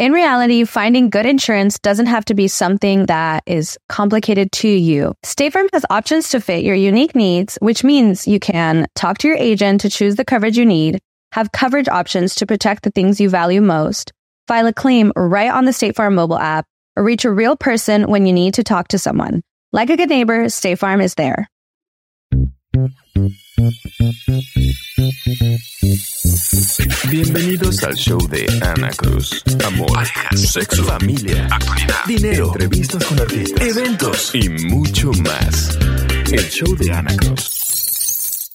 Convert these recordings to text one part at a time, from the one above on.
In reality, finding good insurance doesn't have to be something that is complicated to you. State Farm has options to fit your unique needs, which means you can talk to your agent to choose the coverage you need, have coverage options to protect the things you value most, file a claim right on the State Farm mobile app, or reach a real person when you need to talk to someone. Like a good neighbor, State Farm is there. Bienvenidos al show de Ana Cruz. Amor, sexo, familia, actualidad, dinero, entrevistas con artistas, eventos y mucho más. El show de Ana Cruz.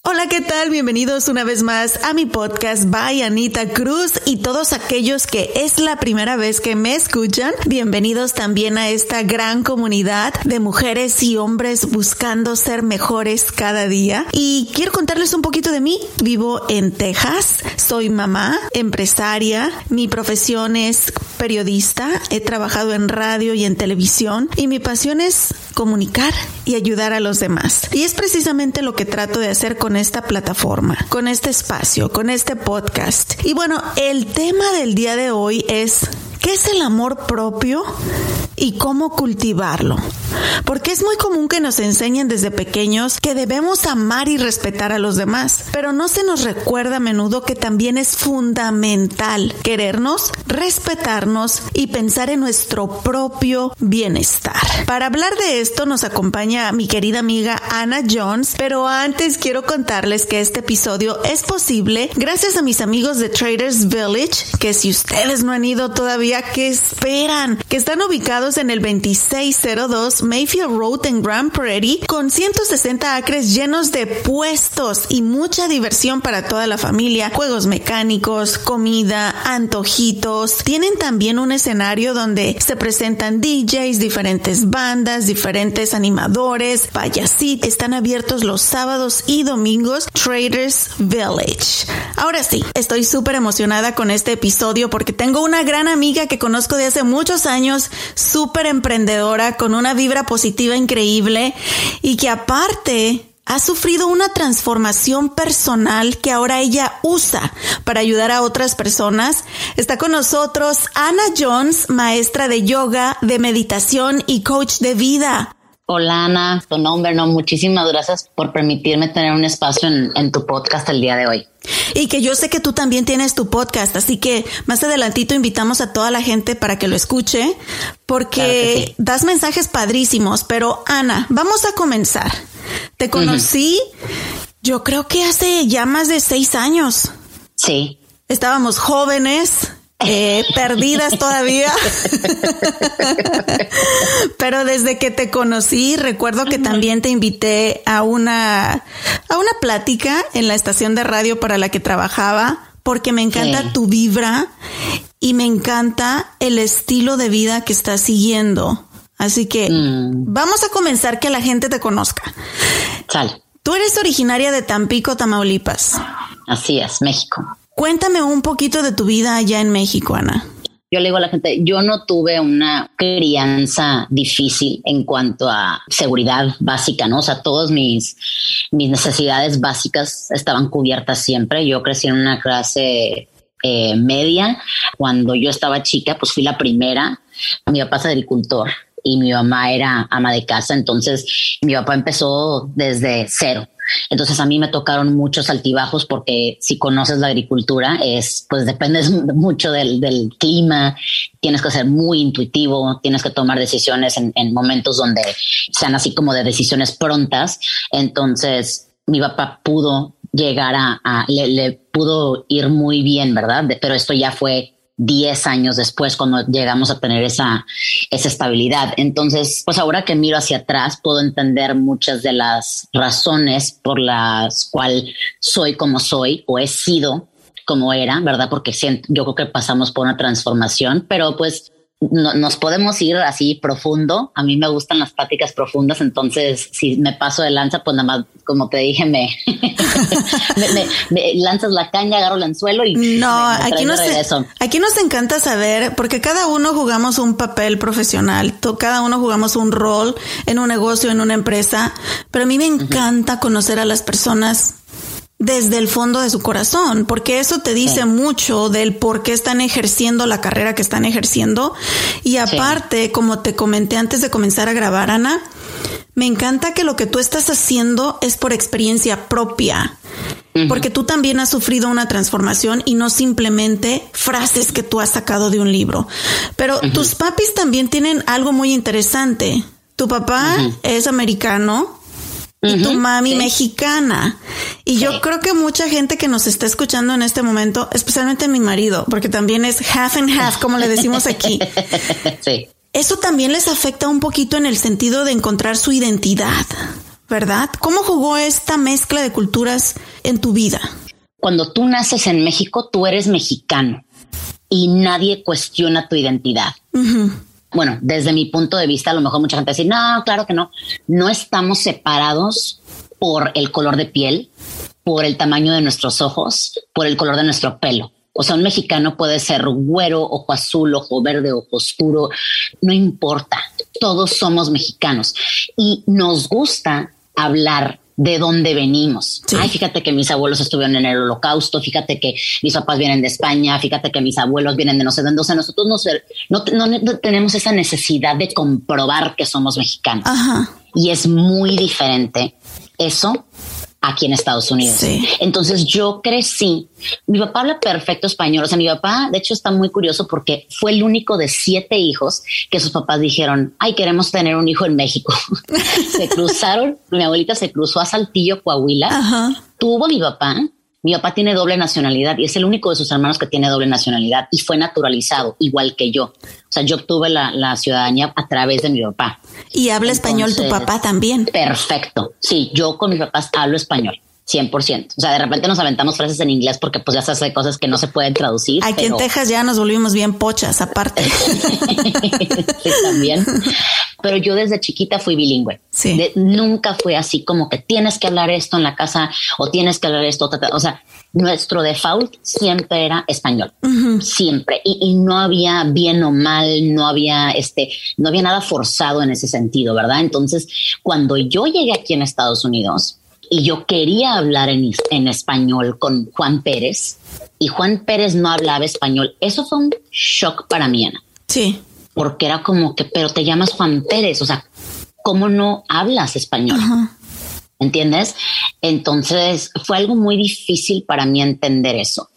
Hola, ¿qué tal? Bienvenidos una vez más a mi podcast by Anita Cruz y todos aquellos que es la primera vez que me escuchan. Bienvenidos también a esta gran comunidad de mujeres y hombres buscando ser mejores cada día. Y quiero contarles un poquito de mí. Vivo en Texas, soy mamá, empresaria, mi profesión es periodista, he trabajado en radio y en televisión y mi pasión es comunicar y ayudar a los demás. Y es precisamente lo que trato de hacer con esta plataforma, con este espacio, con este podcast. Y bueno, el tema del día de hoy es ¿Qué es el amor propio y cómo cultivarlo? Porque es muy común que nos enseñen desde pequeños que debemos amar y respetar a los demás, pero no se nos recuerda a menudo que también es fundamental querernos, respetarnos y pensar en nuestro propio bienestar. Para hablar de esto nos acompaña mi querida amiga Ana Jones, pero antes quiero contarles que este episodio es posible gracias a mis amigos de Traders Village, que si ustedes no han ido todavía, que esperan, que están ubicados en el 2602 Mayfield Road en Grand Prairie, con 160 acres llenos de puestos y mucha diversión para toda la familia, juegos mecánicos, comida, antojitos. Tienen también un escenario donde se presentan DJs, diferentes bandas, diferentes animadores, payasitos. Están abiertos los sábados y domingos. Traders Village. Ahora sí, estoy súper emocionada con este episodio porque tengo una gran amiga que conozco de hace muchos años, súper emprendedora, con una vibra positiva increíble y que aparte ha sufrido una transformación personal que ahora ella usa para ayudar a otras personas. Está con nosotros Ana Jones, maestra de yoga, de meditación y coach de vida. Hola Ana, tu nombre, no, muchísimas gracias por permitirme tener un espacio en, en tu podcast el día de hoy. Y que yo sé que tú también tienes tu podcast, así que más adelantito invitamos a toda la gente para que lo escuche, porque das mensajes padrísimos. Pero Ana, vamos a comenzar. Te conocí, yo creo que hace ya más de seis años. Sí. Estábamos jóvenes, eh, perdidas todavía. Pero desde que te conocí, recuerdo que también te invité a una, a una plática en la estación de radio para la que trabajaba, porque me encanta tu vibra y me encanta el estilo de vida que estás siguiendo. Así que mm. vamos a comenzar que la gente te conozca. Sal. Tú eres originaria de Tampico, Tamaulipas. Así es, México. Cuéntame un poquito de tu vida allá en México, Ana. Yo le digo a la gente, yo no tuve una crianza difícil en cuanto a seguridad básica, ¿no? O sea, todas mis, mis necesidades básicas estaban cubiertas siempre. Yo crecí en una clase eh, media. Cuando yo estaba chica, pues fui la primera. Mi papá es agricultor y mi mamá era ama de casa. Entonces mi papá empezó desde cero. Entonces a mí me tocaron muchos altibajos porque si conoces la agricultura es, pues dependes mucho del, clima, tienes que ser muy intuitivo, tienes que tomar decisiones en, momentos donde sean así como de decisiones prontas. Entonces mi papá pudo llegar a, le, pudo ir muy bien, ¿verdad? Pero esto ya fue 10 años después cuando llegamos a tener esa, esa estabilidad. Entonces, pues ahora que miro hacia atrás, puedo entender muchas de las razones por las cuales soy como soy o he sido como era, ¿verdad? Porque yo creo que pasamos por una transformación, pero pues nos podemos ir así profundo. A mí me gustan las pláticas profundas, entonces si me paso de lanza, pues nada más, como te dije, me, me, lanzas la caña, agarro el anzuelo y no, aquí nos, aquí nos encanta saber, porque cada uno jugamos un papel profesional, cada uno jugamos un rol en un negocio, en una empresa, pero a mí me encanta conocer a las personas desde el fondo de su corazón, porque eso te dice mucho del por qué están ejerciendo la carrera que están ejerciendo. Y aparte, como te comenté antes de comenzar a grabar, Ana, me encanta que lo que tú estás haciendo es por experiencia propia. Porque tú también has sufrido una transformación y no simplemente frases que tú has sacado de un libro. Pero tus papis también tienen algo muy interesante. Tu papá es americano, y tu mami mexicana. Y yo creo que mucha gente que nos está escuchando en este momento, especialmente mi marido, porque también es half and half, como le decimos aquí. sí. Eso también les afecta un poquito en el sentido de encontrar su identidad, ¿verdad? ¿Cómo jugó esta mezcla de culturas en tu vida? Cuando tú naces en México, tú eres mexicano y nadie cuestiona tu identidad bueno, desde mi punto de vista, a lo mejor mucha gente dice, no, claro que no, no estamos separados por el color de piel, por el tamaño de nuestros ojos, por el color de nuestro pelo. O sea, un mexicano puede ser güero, ojo azul, ojo verde, ojo oscuro, no importa, todos somos mexicanos. Y nos gusta hablar de dónde venimos. Ay, fíjate que mis abuelos estuvieron en el holocausto, fíjate que mis papás vienen de España, fíjate que mis abuelos vienen de no sé dónde. O sea, nosotros no, no, tenemos esa necesidad de comprobar que somos mexicanos. Y es muy diferente eso aquí en Estados Unidos. Entonces yo crecí, mi papá habla perfecto español, o sea, mi papá de hecho está muy curioso porque fue el único de siete hijos que sus papás dijeron, ay, queremos tener un hijo en México. se cruzaron, mi abuelita se cruzó a Saltillo, Coahuila, tuvo mi papá mi papá tiene doble nacionalidad y es el único de sus hermanos que tiene doble nacionalidad y fue naturalizado, igual que yo. O sea, yo obtuve la, ciudadanía a través de mi papá. ¿Y habla español tu papá también? Perfecto. Sí, yo con mis papás hablo español. 100%. O sea, de repente nos aventamos frases en inglés porque pues ya se hace cosas que no se pueden traducir. Aquí en Texas ya nos volvimos bien pochas aparte. sí, también. Pero yo desde chiquita fui bilingüe. Sí. nunca fue así como que tienes que hablar esto en la casa o tienes que hablar esto. O sea, nuestro default siempre era español. Siempre. Y, y, no había bien o mal, no había este, no había nada forzado en ese sentido, ¿verdad? Entonces, cuando yo llegué aquí en Estados Unidos, y yo quería hablar en, en español con Juan Pérez y Juan Pérez no hablaba español. Eso fue un shock para mí, Ana. Sí. Porque era como que, pero te llamas Juan Pérez, o sea, ¿cómo no hablas español? ¿Entiendes? Entonces fue algo muy difícil para mí entender eso,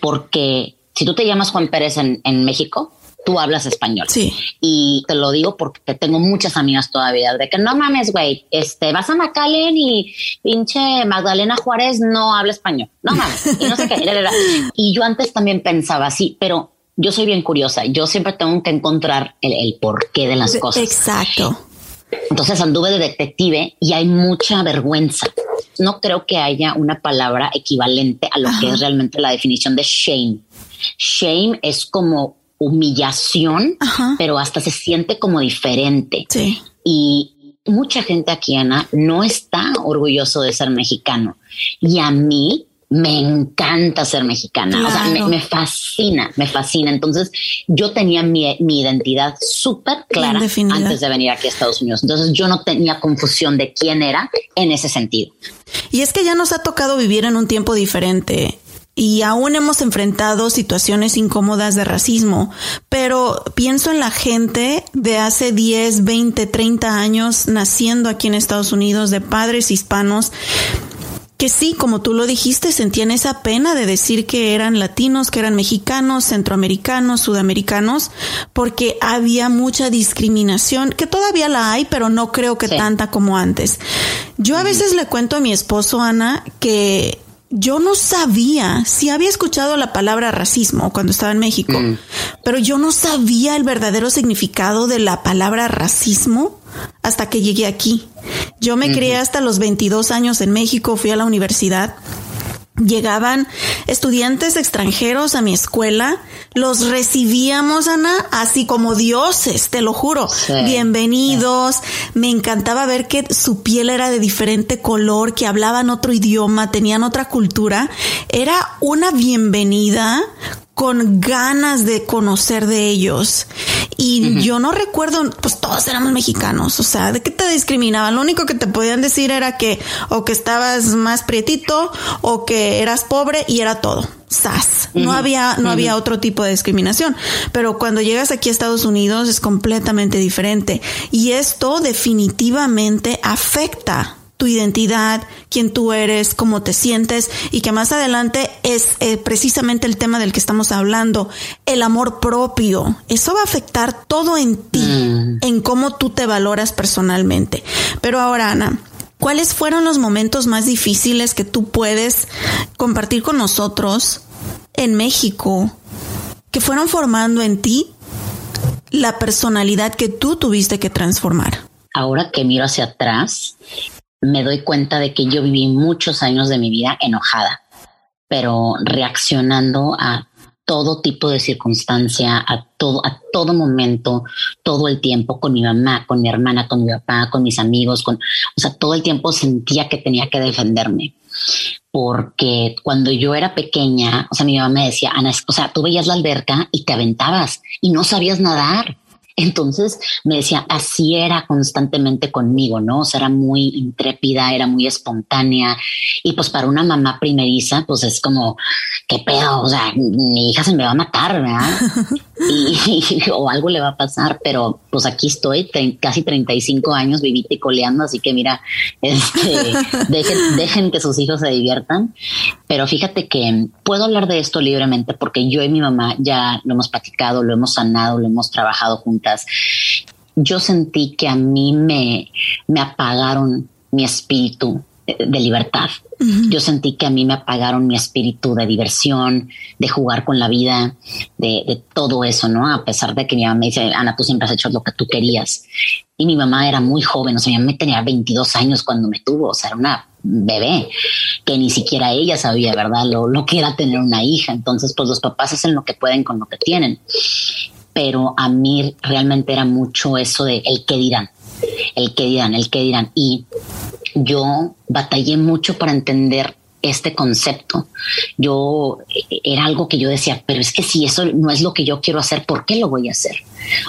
porque si tú te llamas Juan Pérez en, en México, tú hablas español. Sí. Y te lo digo porque tengo muchas amigas todavía de que no mames, güey, este, vas a McAllen y pinche Magdalena Juárez no habla español. No mames. Y no sé qué. y yo antes también pensaba así, pero yo soy bien curiosa. Yo siempre tengo que encontrar el, el porqué de las cosas. Exacto. Entonces anduve de detective y hay mucha vergüenza. No creo que haya una palabra equivalente a lo que es realmente la definición de shame. Shame es como humillación, pero hasta se siente como diferente. Sí. Y mucha gente aquí, Ana, no está orgulloso de ser mexicano. Y a mí me encanta ser mexicana. O sea, me, fascina, me fascina. Entonces, yo tenía mi, identidad súper clara antes de venir aquí a Estados Unidos. Entonces, yo no tenía confusión de quién era en ese sentido. Y es que ya nos ha tocado vivir en un tiempo diferente y aún hemos enfrentado situaciones incómodas de racismo, pero pienso en la gente de hace 10, 20, 30 años naciendo aquí en Estados Unidos de padres hispanos que sí, como tú lo dijiste, sentían esa pena de decir que eran latinos, que eran mexicanos, centroamericanos, sudamericanos, porque había mucha discriminación, que todavía la hay, pero no creo que tanta como antes. Yo a veces le cuento a mi esposo, Ana, que yo no sabía, si había escuchado la palabra racismo cuando estaba en México, mm. pero yo no sabía el verdadero significado de la palabra racismo hasta que llegué aquí. Yo me crié hasta los 22 años en México, fui a la universidad Llegaban estudiantes extranjeros a mi escuela, los recibíamos, Ana, así como dioses, te lo juro. Bienvenidos. Me encantaba ver que su piel era de diferente color, que hablaban otro idioma, tenían otra cultura. Era una bienvenida con ganas de conocer de ellos. Y yo no recuerdo, pues todos éramos mexicanos, o sea, ¿de qué te discriminaban? Lo único que te podían decir era que o que estabas más prietito o que eras pobre y era todo. SAS. No había, no había otro tipo de discriminación. Pero cuando llegas aquí a Estados Unidos es completamente diferente. Y esto definitivamente afecta tu identidad, quién tú eres, cómo te sientes y que más adelante es eh, precisamente el tema del que estamos hablando, el amor propio. Eso va a afectar todo en ti, mm. en cómo tú te valoras personalmente. Pero ahora, Ana, ¿cuáles fueron los momentos más difíciles que tú puedes compartir con nosotros en México que fueron formando en ti la personalidad que tú tuviste que transformar? Ahora que miro hacia atrás, me doy cuenta de que yo viví muchos años de mi vida enojada, pero reaccionando a todo tipo de circunstancia, a todo, a todo momento, todo el tiempo con mi mamá, con mi hermana, con mi papá, con mis amigos, con, o sea, todo el tiempo sentía que tenía que defenderme. Porque cuando yo era pequeña, o sea, mi mamá me decía, Ana, o sea, tú veías la alberca y te aventabas y no sabías nadar. Entonces me decía, así era constantemente conmigo, ¿no? O sea, era muy intrépida, era muy espontánea. Y pues para una mamá primeriza, pues es como, qué pedo, o sea, mi hija se me va a matar, ¿verdad? y, o algo le va a pasar, pero pues aquí estoy, casi 35 años viví coleando, así que mira, este, dejen, dejen que sus hijos se diviertan. Pero fíjate que puedo hablar de esto libremente porque yo y mi mamá ya lo hemos platicado, lo hemos sanado, lo hemos trabajado juntos yo sentí que a mí me, me apagaron mi espíritu de, libertad. Yo sentí que a mí me apagaron mi espíritu de diversión, de jugar con la vida, de, todo eso, ¿no? A pesar de que mi mamá me dice, Ana, tú siempre has hecho lo que tú querías. Y mi mamá era muy joven, o sea, mi mamá tenía 22 años cuando me tuvo, o sea, era una bebé que ni siquiera ella sabía, ¿verdad? Lo, lo que era tener una hija. Entonces, pues los papás hacen lo que pueden con lo que tienen pero a mí realmente era mucho eso de el que dirán, el que dirán, el que dirán. Y yo batallé mucho para entender este concepto. Yo era algo que yo decía, pero es que si eso no es lo que yo quiero hacer, ¿por qué lo voy a hacer?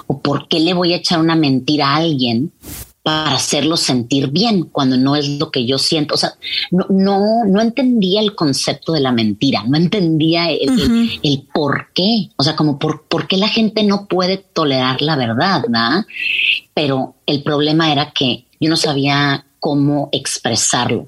¿O por qué le voy a echar una mentira a alguien para hacerlo sentir bien cuando no es lo que yo siento. O sea, no, no, no entendía el concepto de la mentira, no entendía el, por qué. O sea, como por, por, qué la gente no puede tolerar la verdad, ¿verdad? Pero el problema era que yo no sabía cómo expresarlo.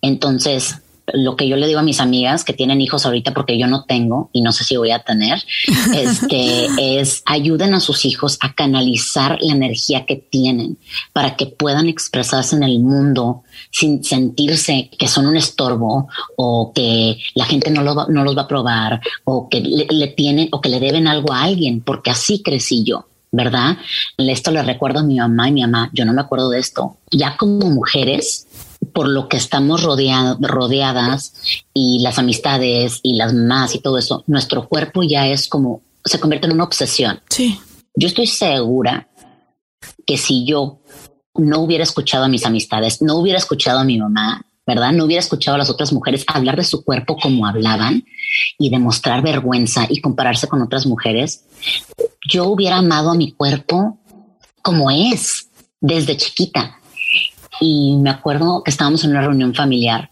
Entonces, lo que yo le digo a mis amigas que tienen hijos ahorita, porque yo no tengo y no sé si voy a tener, este, es ayuden a sus hijos a canalizar la energía que tienen para que puedan expresarse en el mundo sin sentirse que son un estorbo o que la gente no, lo, no los va a probar o que le, le tienen o que le deben algo a alguien, porque así crecí yo. ¿Verdad? Esto le recuerdo a mi mamá y mi mamá, yo no me acuerdo de esto. Ya como mujeres, por lo que estamos rodeadas y las amistades y las más y todo eso, nuestro cuerpo ya es como, se convierte en una obsesión. Sí. Yo estoy segura que si yo no hubiera escuchado a mis amistades, no hubiera escuchado a mi mamá, ¿verdad? No hubiera escuchado a las otras mujeres hablar de su cuerpo como hablaban y demostrar vergüenza y compararse con otras mujeres, yo hubiera amado a mi cuerpo como es desde chiquita y me acuerdo que estábamos en una reunión familiar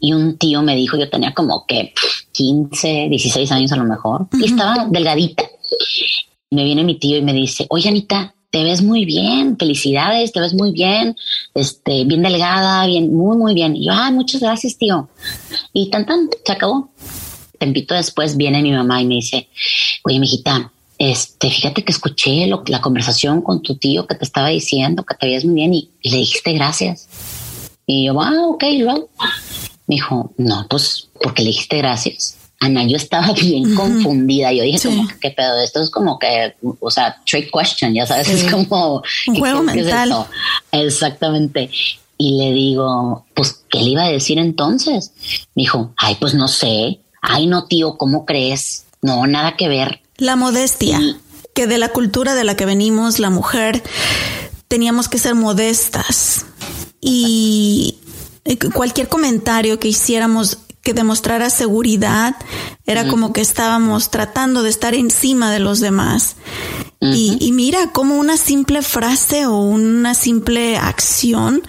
y un tío me dijo, yo tenía como que 15, 16 años a lo mejor, y estaba delgadita. Me viene mi tío y me dice, oye Anita, te ves muy bien, felicidades, te ves muy bien, este, bien delgada, bien, muy, muy bien. Y yo, ah, muchas gracias, tío. Y tan, tan, se acabó. Tempito después viene mi mamá y me dice, oye, mijita, este, fíjate que escuché la conversación con tu tío que te estaba diciendo que te veías muy bien y, le dijiste gracias. Y yo, ah, ok, luego. Me dijo, no, pues porque le dijiste gracias. Ana, yo estaba bien confundida. Yo dije, como, ¿qué pedo? Esto es como que, o sea, trick question, ya sabes, es como un juego mental. Exactamente. Y le digo, pues, ¿qué le iba a decir entonces? Me dijo, ay, pues no sé. Ay, no, tío, ¿cómo crees? No, nada que ver. La modestia, que de la cultura de la que venimos, la mujer, teníamos que ser modestas. Y cualquier comentario que hiciéramos que demostrara seguridad era como que estábamos tratando de estar encima de los demás. y, y, mira cómo una simple frase o una simple acción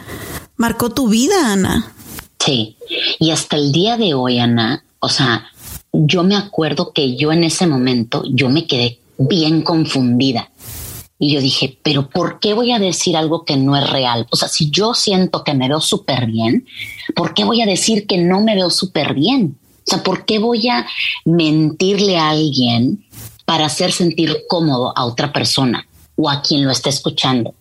marcó tu vida, Ana. Sí, y hasta el día de hoy, Ana, o sea, yo me acuerdo que yo en ese momento, yo me quedé bien confundida. Y yo dije, pero ¿por qué voy a decir algo que no es real? O sea, si yo siento que me veo súper bien, ¿por qué voy a decir que no me veo súper bien? O sea, ¿por qué voy a mentirle a alguien para hacer sentir cómodo a otra persona? o a quien lo esté escuchando.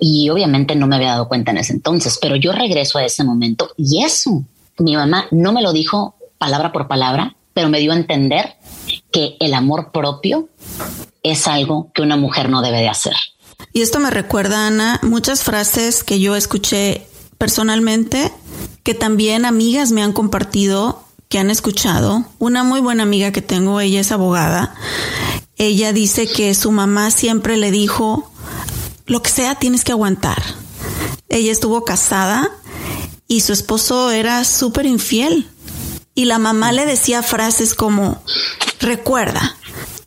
Y obviamente no me había dado cuenta en ese entonces, pero yo regreso a ese momento y eso, mi mamá no me lo dijo palabra por palabra, pero me dio a entender que el amor propio es algo que una mujer no debe de hacer. Y esto me recuerda, Ana, muchas frases que yo escuché personalmente, que también amigas me han compartido, que han escuchado. Una muy buena amiga que tengo, ella es abogada. Ella dice que su mamá siempre le dijo, lo que sea tienes que aguantar. Ella estuvo casada y su esposo era súper infiel. Y la mamá le decía frases como, recuerda,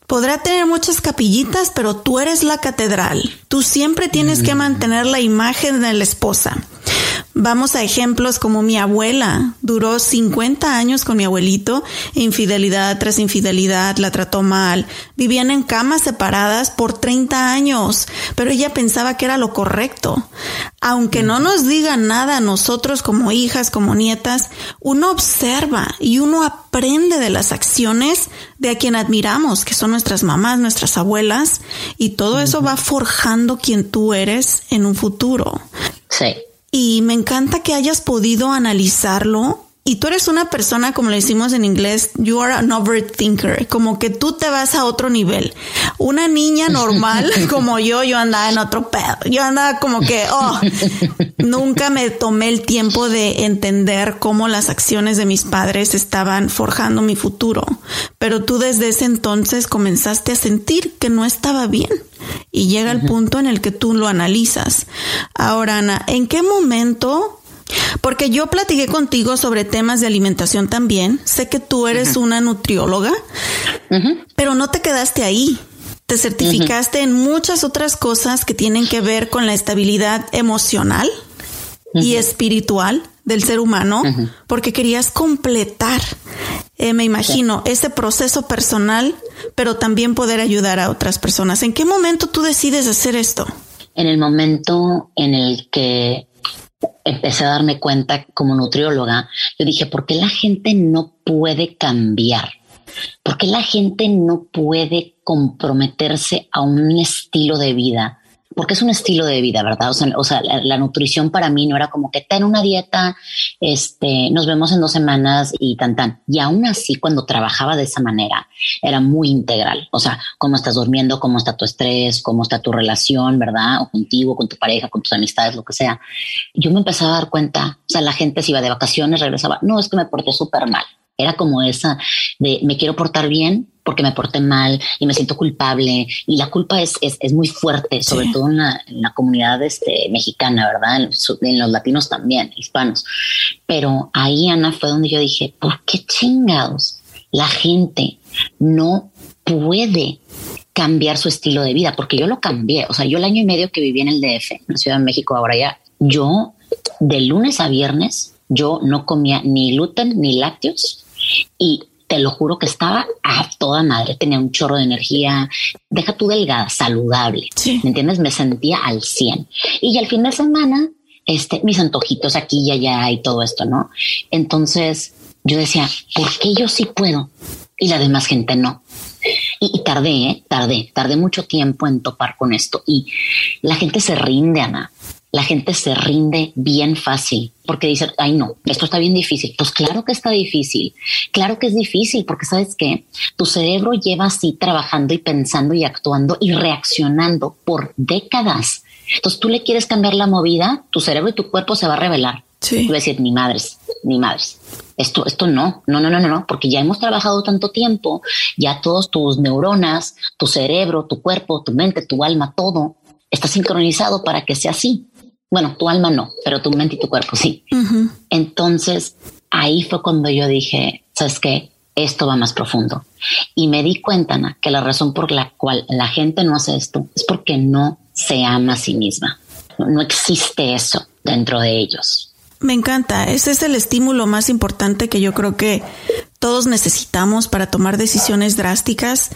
Podrá tener muchas capillitas, pero tú eres la catedral. Tú siempre tienes que mantener la imagen de la esposa. Vamos a ejemplos como mi abuela. Duró 50 años con mi abuelito, infidelidad tras infidelidad, la trató mal. Vivían en camas separadas por 30 años, pero ella pensaba que era lo correcto. Aunque no nos digan nada a nosotros como hijas, como nietas, uno observa y uno aprende de las acciones de a quien admiramos, que son nuestras mamás, nuestras abuelas, y todo eso va forjando quien tú eres en un futuro. Sí y me encanta que hayas podido analizarlo. Y tú eres una persona, como le decimos en inglés, you are an overthinker, como que tú te vas a otro nivel. Una niña normal como yo, yo andaba en otro pedo. Yo andaba como que, oh, nunca me tomé el tiempo de entender cómo las acciones de mis padres estaban forjando mi futuro. Pero tú desde ese entonces comenzaste a sentir que no estaba bien y llega el punto en el que tú lo analizas. Ahora, Ana, ¿en qué momento? Porque yo platiqué contigo sobre temas de alimentación también. Sé que tú eres una nutrióloga, pero no te quedaste ahí. Te certificaste en muchas otras cosas que tienen que ver con la estabilidad emocional y espiritual del ser humano, porque querías completar, eh, me imagino, ese proceso personal, pero también poder ayudar a otras personas. ¿En qué momento tú decides hacer esto? En el momento en el que empecé a darme cuenta como nutrióloga, yo dije, ¿por qué la gente no puede cambiar? ¿Por qué la gente no puede comprometerse a un estilo de vida porque es un estilo de vida, ¿verdad? O sea, la, nutrición para mí no era como que ten una dieta, este, nos vemos en dos semanas y tan tan. Y aún así, cuando trabajaba de esa manera, era muy integral. O sea, cómo estás durmiendo, cómo está tu estrés, cómo está tu relación, ¿verdad? O contigo, con tu pareja, con tus amistades, lo que sea. Yo me empezaba a dar cuenta, o sea, la gente se iba de vacaciones, regresaba, no, es que me porté súper mal. Era como esa de me quiero portar bien porque me porté mal y me siento culpable. Y la culpa es, es, muy fuerte, sobre todo en la, comunidad este, mexicana, ¿verdad? En, los latinos también, hispanos. Pero ahí, Ana, fue donde yo dije, ¿por qué chingados la gente no puede cambiar su estilo de vida? Porque yo lo cambié. O sea, yo el año y medio que viví en el DF, en la Ciudad de México, ahora ya, yo de lunes a viernes, yo no comía ni gluten ni lácteos y te lo juro que estaba a toda madre, tenía un chorro de energía, deja tú delgada, saludable, ¿me entiendes? Me sentía al 100. Y al fin de semana, este, mis antojitos aquí y allá y todo esto, ¿no? Entonces yo decía, ¿por qué yo sí puedo y la demás gente no? Y, tardé, ¿eh? tardé, tardé mucho tiempo en topar con esto y la gente se rinde, Ana la gente se rinde bien fácil porque dice, ay no, esto está bien difícil. Pues claro que está difícil, claro que es difícil porque sabes que tu cerebro lleva así trabajando y pensando y actuando y reaccionando por décadas Entonces tú le quieres cambiar la movida, tu cerebro y tu cuerpo se va a revelar. Sí. Tú a decir, ni madres, ni madres. Esto, esto no, no, no, no, no, porque ya hemos trabajado tanto tiempo, ya todos tus neuronas, tu cerebro, tu cuerpo, tu mente, tu alma, todo está sincronizado para que sea así. Bueno, tu alma no, pero tu mente y tu cuerpo sí. Entonces ahí fue cuando yo dije, ¿sabes qué? Esto va más profundo. Y me di cuenta Ana, que la razón por la cual la gente no hace esto es porque no se ama a sí misma. No existe eso dentro de ellos. Me encanta. Ese es el estímulo más importante que yo creo que todos necesitamos para tomar decisiones drásticas.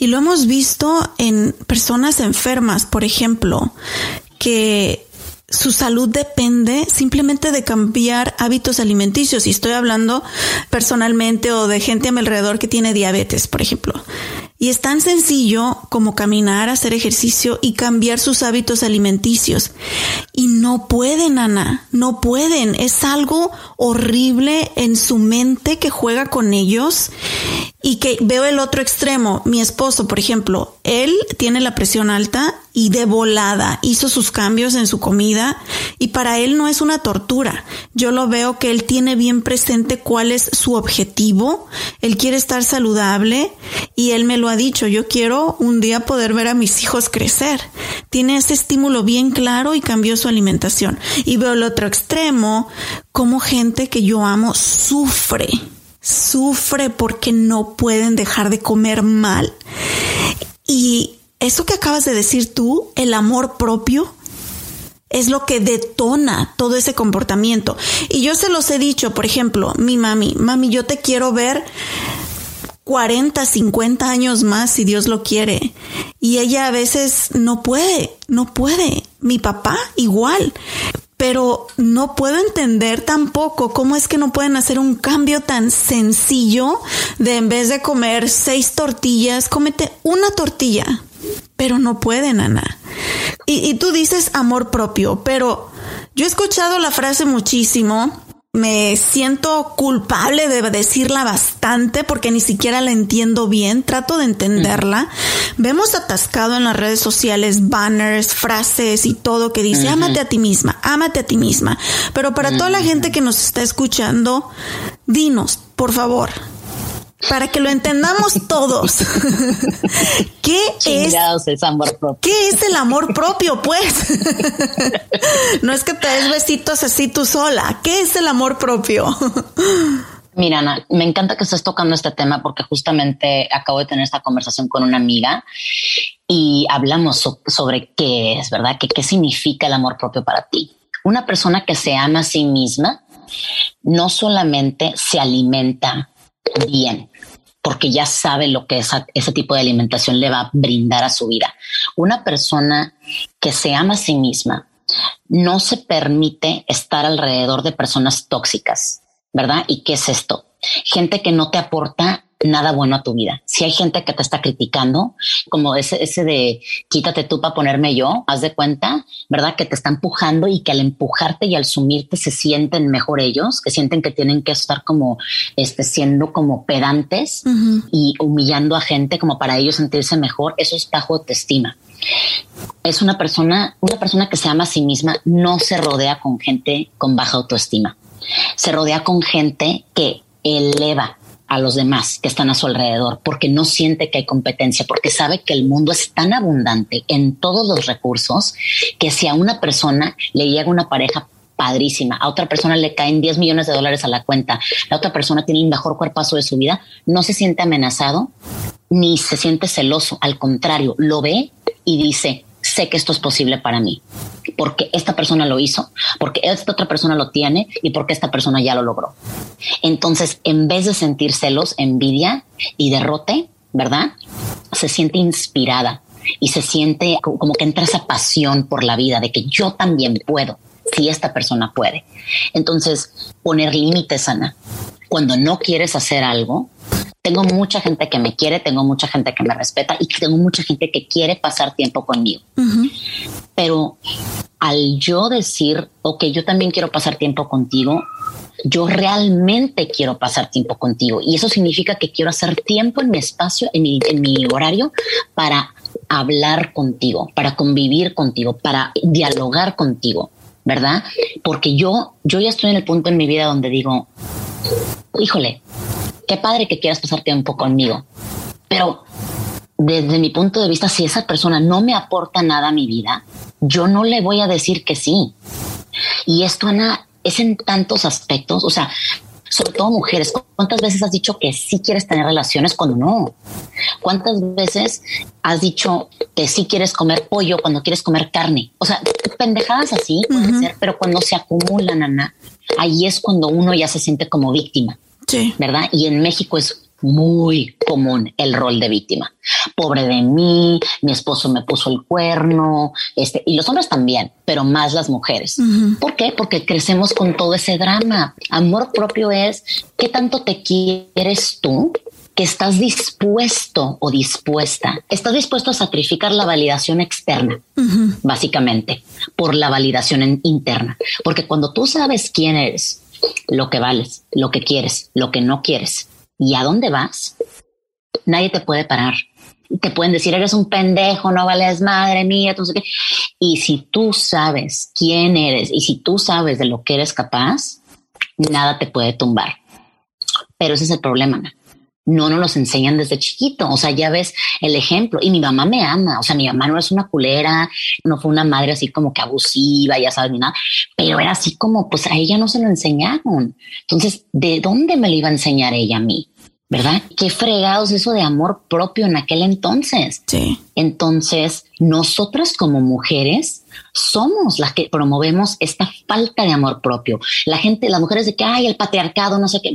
Y lo hemos visto en personas enfermas, por ejemplo, que su salud depende simplemente de cambiar hábitos alimenticios. Y estoy hablando personalmente o de gente a mi alrededor que tiene diabetes, por ejemplo. Y es tan sencillo como caminar, hacer ejercicio y cambiar sus hábitos alimenticios. Y no pueden, Ana, no pueden. Es algo horrible en su mente que juega con ellos y que veo el otro extremo. Mi esposo, por ejemplo, él tiene la presión alta y de volada hizo sus cambios en su comida y para él no es una tortura. Yo lo veo que él tiene bien presente cuál es su objetivo. Él quiere estar saludable y él me lo ha dicho. Yo quiero un día poder ver a mis hijos crecer. Tiene ese estímulo bien claro y cambió su alimentación. Y veo el otro extremo, como gente que yo amo sufre sufre porque no pueden dejar de comer mal. Y eso que acabas de decir tú, el amor propio, es lo que detona todo ese comportamiento. Y yo se los he dicho, por ejemplo, mi mami, mami, yo te quiero ver 40, 50 años más si Dios lo quiere. Y ella a veces no puede, no puede. Mi papá igual pero no puedo entender tampoco cómo es que no pueden hacer un cambio tan sencillo de en vez de comer seis tortillas, cómete una tortilla. Pero no pueden, Ana. Y, y tú dices amor propio, pero yo he escuchado la frase muchísimo me siento culpable de decirla bastante porque ni siquiera la entiendo bien, trato de entenderla. Vemos atascado en las redes sociales banners, frases y todo que dice, ámate a ti misma, ámate a ti misma. Pero para toda la gente que nos está escuchando, dinos, por favor, para que lo entendamos todos. ¿Qué es, amor propio? ¿Qué es el amor propio, pues? no es que te des besitos así tú sola. ¿Qué es el amor propio? Mira, Ana, me encanta que estés tocando este tema porque justamente acabo de tener esta conversación con una amiga y hablamos sobre qué es, ¿verdad? ¿Qué, ¿Qué significa el amor propio para ti? Una persona que se ama a sí misma no solamente se alimenta bien, porque ya sabe lo que ese tipo de alimentación le va a brindar a su vida. Una persona que se ama a sí misma no se permite estar alrededor de personas tóxicas, ¿verdad? ¿Y qué es esto? Gente que no te aporta nada bueno a tu vida. Si hay gente que te está criticando, como ese, ese de quítate tú para ponerme yo, haz de cuenta, ¿verdad? Que te está empujando y que al empujarte y al sumirte se sienten mejor ellos, que sienten que tienen que estar como este, siendo como pedantes y humillando a gente como para ellos sentirse mejor. Eso es bajo autoestima. Es una persona, una persona que se ama a sí misma, no se rodea con gente con baja autoestima. Se rodea con gente que eleva a los demás que están a su alrededor, porque no siente que hay competencia, porque sabe que el mundo es tan abundante en todos los recursos que si a una persona le llega una pareja padrísima, a otra persona le caen 10 millones de dólares a la cuenta, la otra persona tiene un mejor cuerpazo de su vida, no se siente amenazado ni se siente celoso, al contrario, lo ve y dice, que esto es posible para mí, porque esta persona lo hizo, porque esta otra persona lo tiene y porque esta persona ya lo logró. Entonces, en vez de sentir celos, envidia y derrote, ¿verdad? Se siente inspirada y se siente como que entra esa pasión por la vida de que yo también puedo, si esta persona puede. Entonces, poner límites, Ana. Cuando no quieres hacer algo, tengo mucha gente que me quiere, tengo mucha gente que me respeta y tengo mucha gente que quiere pasar tiempo conmigo. Pero al yo decir, ok, yo también quiero pasar tiempo contigo, yo realmente quiero pasar tiempo contigo. Y eso significa que quiero hacer tiempo en mi espacio, en mi, en mi horario, para hablar contigo, para convivir contigo, para dialogar contigo, ¿verdad? Porque yo, yo ya estoy en el punto en mi vida donde digo, híjole, qué padre que quieras pasar tiempo conmigo, pero desde mi punto de vista, si esa persona no me aporta nada a mi vida, yo no le voy a decir que sí. Y esto, Ana, es en tantos aspectos, o sea, sobre todo mujeres, ¿cuántas veces has dicho que sí quieres tener relaciones cuando no? ¿Cuántas veces has dicho que sí quieres comer pollo cuando quieres comer carne? O sea, pendejadas así puede ser, pero cuando se acumulan, Ana, ahí es cuando uno ya se siente como víctima. Sí. ¿Verdad? Y en México es muy común el rol de víctima. Pobre de mí, mi esposo me puso el cuerno, este, y los hombres también, pero más las mujeres. ¿Por qué? Porque crecemos con todo ese drama. Amor propio es qué tanto te quieres tú que estás dispuesto o dispuesta, estás dispuesto a sacrificar la validación externa, básicamente, por la validación interna. Porque cuando tú sabes quién eres, lo que vales, lo que quieres, lo que no quieres, y a dónde vas, nadie te puede parar. Te pueden decir, eres un pendejo, no vales madre mía. Y si tú sabes quién eres y si tú sabes de lo que eres capaz, nada te puede tumbar. Pero ese es el problema. No nos los enseñan desde chiquito. O sea, ya ves el ejemplo. Y mi mamá me ama. O sea, mi mamá no es una culera, no fue una madre así como que abusiva, ya sabes, ni nada. Pero era así como, pues a ella no se lo enseñaron. Entonces, ¿de dónde me lo iba a enseñar ella a mí? ¿verdad? Qué fregados eso de amor propio en aquel entonces. Sí. Entonces, nosotras como mujeres somos las que promovemos esta falta de amor propio. La gente, las mujeres de que hay el patriarcado, no sé qué,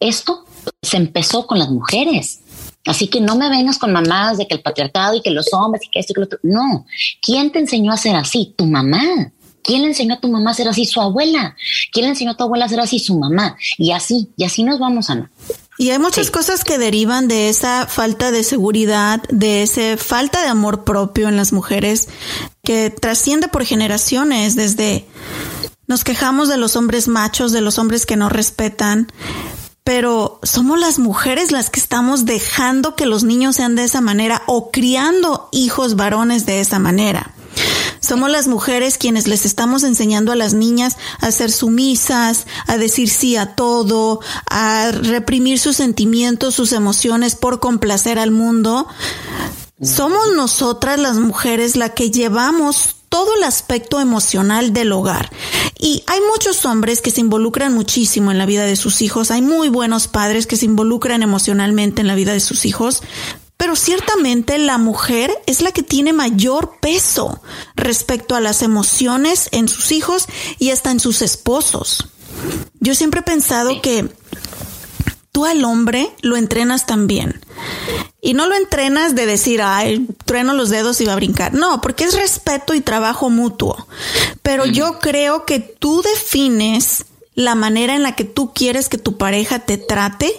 esto se empezó con las mujeres. Así que no me vengas con mamás de que el patriarcado y que los hombres y que esto y que lo otro. No. ¿Quién te enseñó a ser así? Tu mamá. ¿Quién le enseñó a tu mamá a ser así? Su abuela. ¿Quién le enseñó a tu abuela a ser así? Su mamá. Y así, y así nos vamos, a Y hay muchas cosas que derivan de esa falta de seguridad, de esa falta de amor propio en las mujeres, que trasciende por generaciones, desde nos quejamos de los hombres machos, de los hombres que no respetan, pero somos las mujeres las que estamos dejando que los niños sean de esa manera o criando hijos varones de esa manera. Somos las mujeres quienes les estamos enseñando a las niñas a ser sumisas, a decir sí a todo, a reprimir sus sentimientos, sus emociones por complacer al mundo. Somos nosotras las mujeres la que llevamos todo el aspecto emocional del hogar. Y hay muchos hombres que se involucran muchísimo en la vida de sus hijos, hay muy buenos padres que se involucran emocionalmente en la vida de sus hijos, pero ciertamente la mujer es la que tiene mayor peso respecto a las emociones en sus hijos y hasta en sus esposos. Yo siempre he pensado que tú al hombre lo entrenas también. Y no lo entrenas de decir, ay, trueno los dedos y va a brincar. No, porque es respeto y trabajo mutuo. Pero yo creo que tú defines la manera en la que tú quieres que tu pareja te trate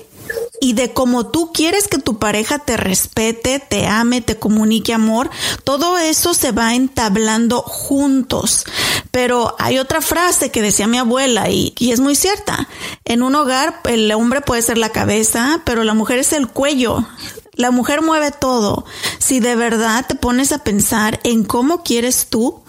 y de cómo tú quieres que tu pareja te respete, te ame, te comunique amor, todo eso se va entablando juntos. Pero hay otra frase que decía mi abuela y, y, es muy cierta. En un hogar el hombre puede ser la cabeza, pero la mujer es el cuello. La mujer mueve todo. Si de verdad te pones a pensar en cómo quieres tú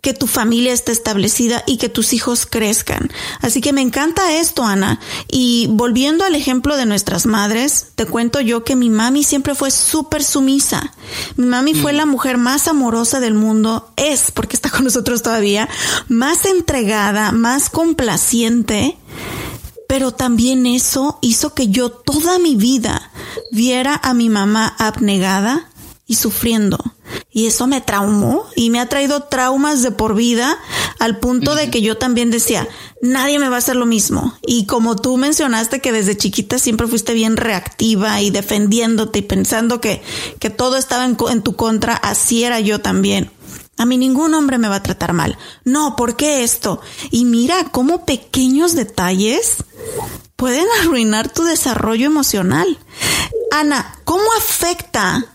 que tu familia esté establecida y que tus hijos crezcan. Así que me encanta esto, Ana. Y volviendo al ejemplo de nuestras madres, te cuento yo que mi mami siempre fue súper sumisa. Mi mami fue mm. la mujer más amorosa del mundo, es, porque está con nosotros todavía, más entregada, más complaciente pero también eso hizo que yo toda mi vida viera a mi mamá abnegada y sufriendo. Y eso me traumó y me ha traído traumas de por vida al punto de que yo también decía, nadie me va a hacer lo mismo. Y como tú mencionaste que desde chiquita siempre fuiste bien reactiva y defendiéndote y pensando que, que todo estaba en, en tu contra, así era yo también. A mí ningún hombre me va a tratar mal. No, ¿por qué esto? Y mira cómo pequeños detalles pueden arruinar tu desarrollo emocional. Ana, ¿cómo afecta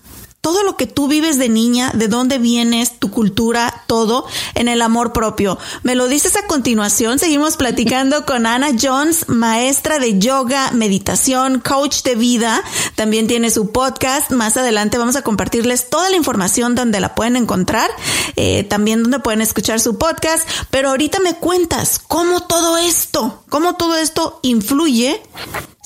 todo lo que tú vives de niña, de dónde vienes, tu cultura, todo en el amor propio. Me lo dices a continuación. Seguimos platicando con Ana Jones, maestra de yoga, meditación, coach de vida. También tiene su podcast. Más adelante vamos a compartirles toda la información donde la pueden encontrar, eh, también donde pueden escuchar su podcast. Pero ahorita me cuentas cómo todo esto, cómo todo esto influye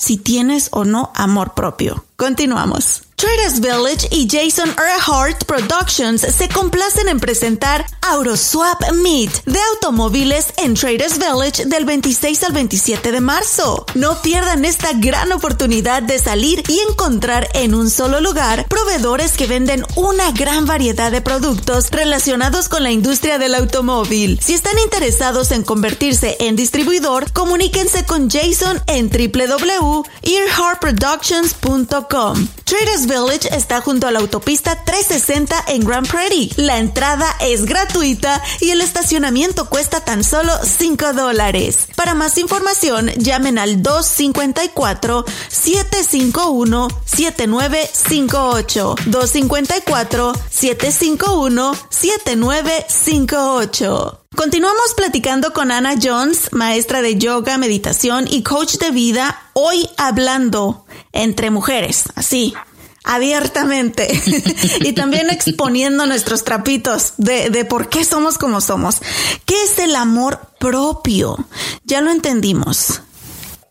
si tienes o no amor propio. Continuamos. Traders Village y Jason Earhart Productions se complacen en presentar AutoSwap Meet de automóviles en Traders Village del 26 al 27 de marzo. No pierdan esta gran oportunidad de salir y encontrar en un solo lugar proveedores que venden una gran variedad de productos relacionados con la industria del automóvil. Si están interesados en convertirse en distribuidor, comuníquense con Jason en www.earhartproductions.com. Traders Village está junto a la autopista 360 en Grand Prairie. La entrada es gratuita y el estacionamiento cuesta tan solo 5 dólares. Para más información, llamen al 254-751-7958. 254-751-7958. Continuamos platicando con Ana Jones, maestra de yoga, meditación y coach de vida, hoy hablando entre mujeres, así, abiertamente y también exponiendo nuestros trapitos de, por qué somos como somos. ¿Qué es el amor propio? Ya lo entendimos.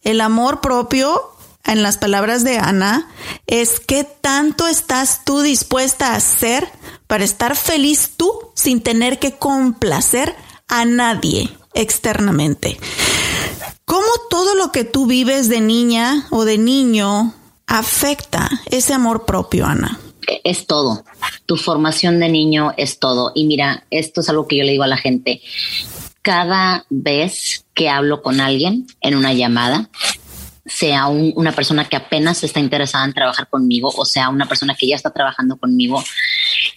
El amor propio, en las palabras de Ana, es qué tanto estás tú dispuesta a hacer para estar feliz tú sin tener que complacer a nadie externamente. ¿Cómo todo lo que tú vives de niña o de niño afecta ese amor propio, Ana? Es todo. Tu formación de niño es todo. Y mira, esto es algo que yo le digo a la gente. Cada vez que hablo con alguien en una llamada, sea una persona que apenas está interesada en trabajar conmigo o sea una persona que ya está trabajando conmigo,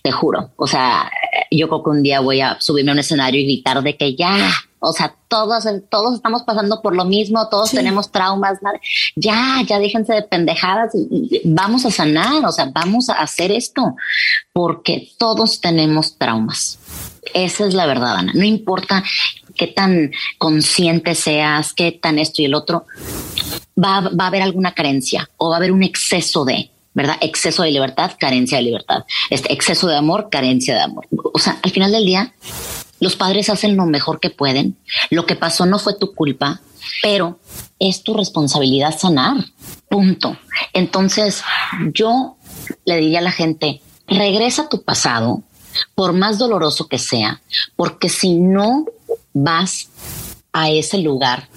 te juro. O sea, yo creo que un día voy a subirme a un escenario y gritar de que ya, o sea, todos, todos estamos pasando por lo mismo, todos tenemos traumas, ya, ya déjense de pendejadas, vamos a sanar, o sea, vamos a hacer esto, porque todos tenemos traumas. Esa es la verdad, Ana. No importa qué tan consciente seas, qué tan esto y el otro, va, va a haber alguna carencia o va a haber un exceso de, ¿verdad? Exceso de libertad, carencia de libertad. Este exceso de amor, carencia de amor. O sea, al final del día, los padres hacen lo mejor que pueden. Lo que pasó no fue tu culpa, pero es tu responsabilidad sanar. Punto. Entonces, yo le diría a la gente, regresa a tu pasado, por más doloroso que sea, porque si no vas a ese lugar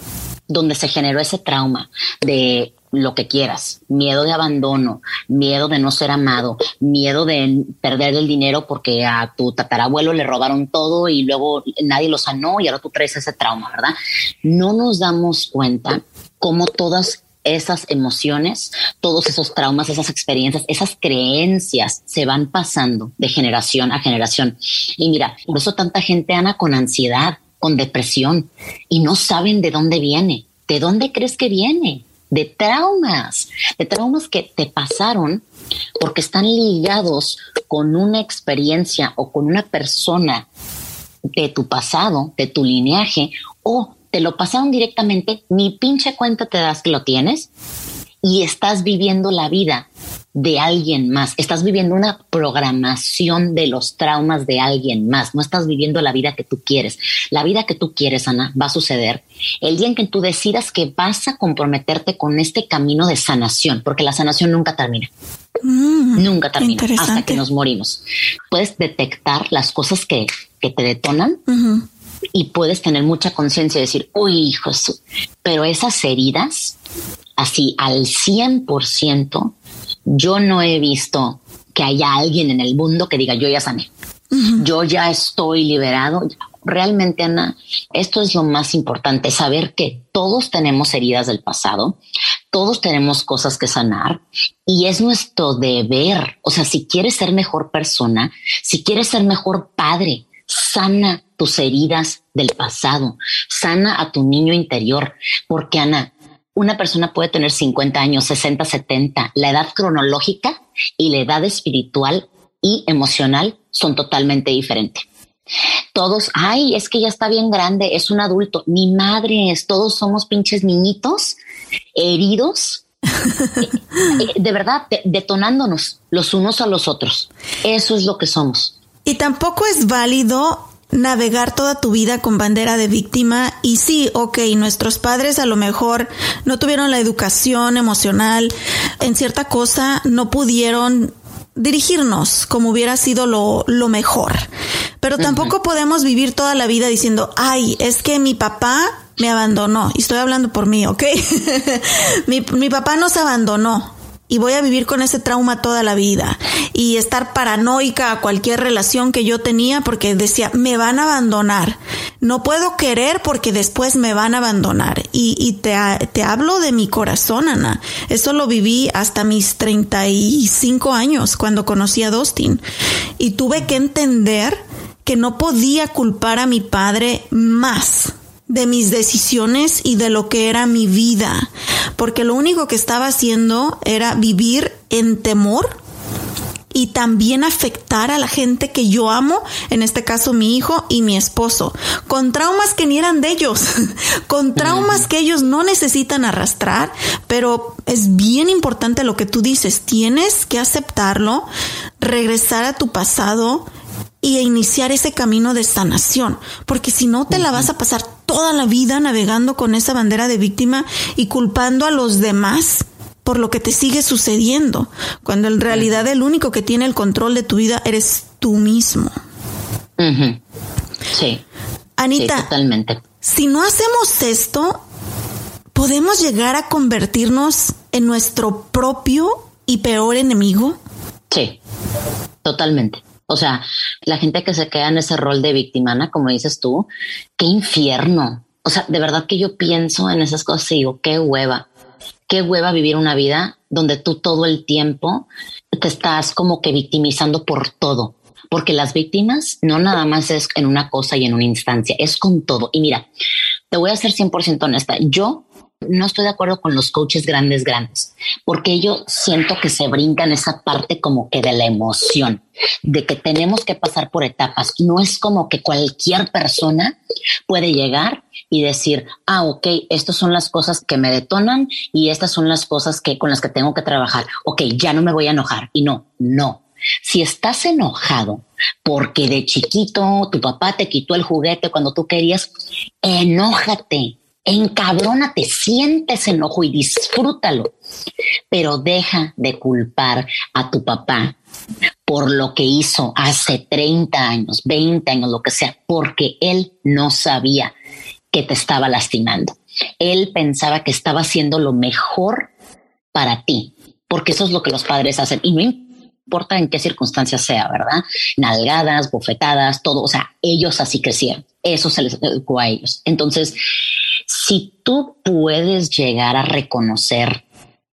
donde se generó ese trauma de lo que quieras, miedo de abandono, miedo de no ser amado, miedo de perder el dinero porque a tu tatarabuelo le robaron todo y luego nadie lo sanó y ahora tú traes ese trauma, ¿verdad? No nos damos cuenta cómo todas esas emociones, todos esos traumas, esas experiencias, esas creencias se van pasando de generación a generación. Y mira, por eso tanta gente, Ana, con ansiedad, con depresión y no saben de dónde viene. ¿De dónde crees que viene? De traumas, de traumas que te pasaron porque están ligados con una experiencia o con una persona de tu pasado, de tu lineaje, o te lo pasaron directamente, ni pinche cuenta te das que lo tienes y estás viviendo la vida de alguien más, estás viviendo una programación de los traumas de alguien más, no estás viviendo la vida que tú quieres. La vida que tú quieres, Ana, va a suceder el día en que tú decidas que vas a comprometerte con este camino de sanación, porque la sanación nunca termina. Mm, nunca termina hasta que nos morimos. Puedes detectar las cosas que, que te detonan y puedes tener mucha conciencia y decir, uy, Jesús, pero esas heridas, así al 100%, yo no he visto que haya alguien en el mundo que diga yo ya sané. Yo ya estoy liberado. Realmente, Ana, esto es lo más importante, saber que todos tenemos heridas del pasado, todos tenemos cosas que sanar y es nuestro deber. O sea, si quieres ser mejor persona, si quieres ser mejor padre, sana tus heridas del pasado, sana a tu niño interior, porque Ana, una persona puede tener 50 años, 60, 70. La edad cronológica y la edad espiritual y emocional son totalmente diferentes. Todos, ay, es que ya está bien grande, es un adulto. Ni madres, todos somos pinches niñitos heridos, eh, de verdad, detonándonos los unos a los otros. Eso es lo que somos. Y tampoco es válido navegar toda tu vida con bandera de víctima y sí, ok, nuestros padres a lo mejor no tuvieron la educación emocional en cierta cosa, no pudieron dirigirnos como hubiera sido lo, lo mejor. Pero tampoco podemos vivir toda la vida diciendo, ay, es que mi papá me abandonó. Y estoy hablando por mí, ¿ok? mi, mi papá nos abandonó y voy a vivir con ese trauma toda la vida y estar paranoica a cualquier relación que yo tenía porque decía, me van a abandonar. No puedo querer porque después me van a abandonar. Y, y te, te hablo de mi corazón, Ana. Eso lo viví hasta mis 35 años cuando conocí a Dustin. Y tuve que entender que no podía culpar a mi padre más de mis decisiones y de lo que era mi vida, porque lo único que estaba haciendo era vivir en temor y también afectar a la gente que yo amo, en este caso mi hijo y mi esposo, con traumas que ni eran de ellos, con traumas que ellos no necesitan arrastrar, pero es bien importante lo que tú dices, tienes que aceptarlo, regresar a tu pasado, y iniciar ese camino de sanación, porque si no te la vas a pasar toda la vida navegando con esa bandera de víctima y culpando a los demás por lo que te sigue sucediendo, cuando en realidad el único que tiene el control de tu vida eres tú mismo. Sí. Anita, totalmente. Si no hacemos esto, podemos llegar a convertirnos en nuestro propio y peor enemigo. Sí, totalmente. O sea, la gente que se queda en ese rol de víctima, como dices tú, qué infierno. O sea, de verdad que yo pienso en esas cosas y digo, qué hueva, qué hueva vivir una vida donde tú todo el tiempo te estás como que victimizando por todo. Porque las víctimas no nada más es en una cosa y en una instancia, es con todo. Y mira, te voy a ser 100% honesta. Yo no estoy de acuerdo con los coaches grandes, grandes, porque yo siento que se brincan esa parte como que de la emoción, de que tenemos que pasar por etapas. No es como que cualquier persona puede llegar y decir, ah, ok, estas son las cosas que me detonan y estas son las cosas que con las que tengo que trabajar. Ok, ya no me voy a enojar. Y no, no. Si estás enojado porque de chiquito tu papá te quitó el juguete cuando tú querías, enójate encabrónate, sientes enojo y disfrútalo, pero deja de culpar a tu papá por lo que hizo hace 30 años, 20 años, lo que sea, porque él no sabía que te estaba lastimando. Él pensaba que estaba haciendo lo mejor para ti, porque eso es lo que los padres hacen y no importa en qué circunstancias sea, ¿verdad? Nalgadas, bofetadas, todo, o sea, ellos así crecieron, eso se les educó a ellos. Entonces, si tú puedes llegar a reconocer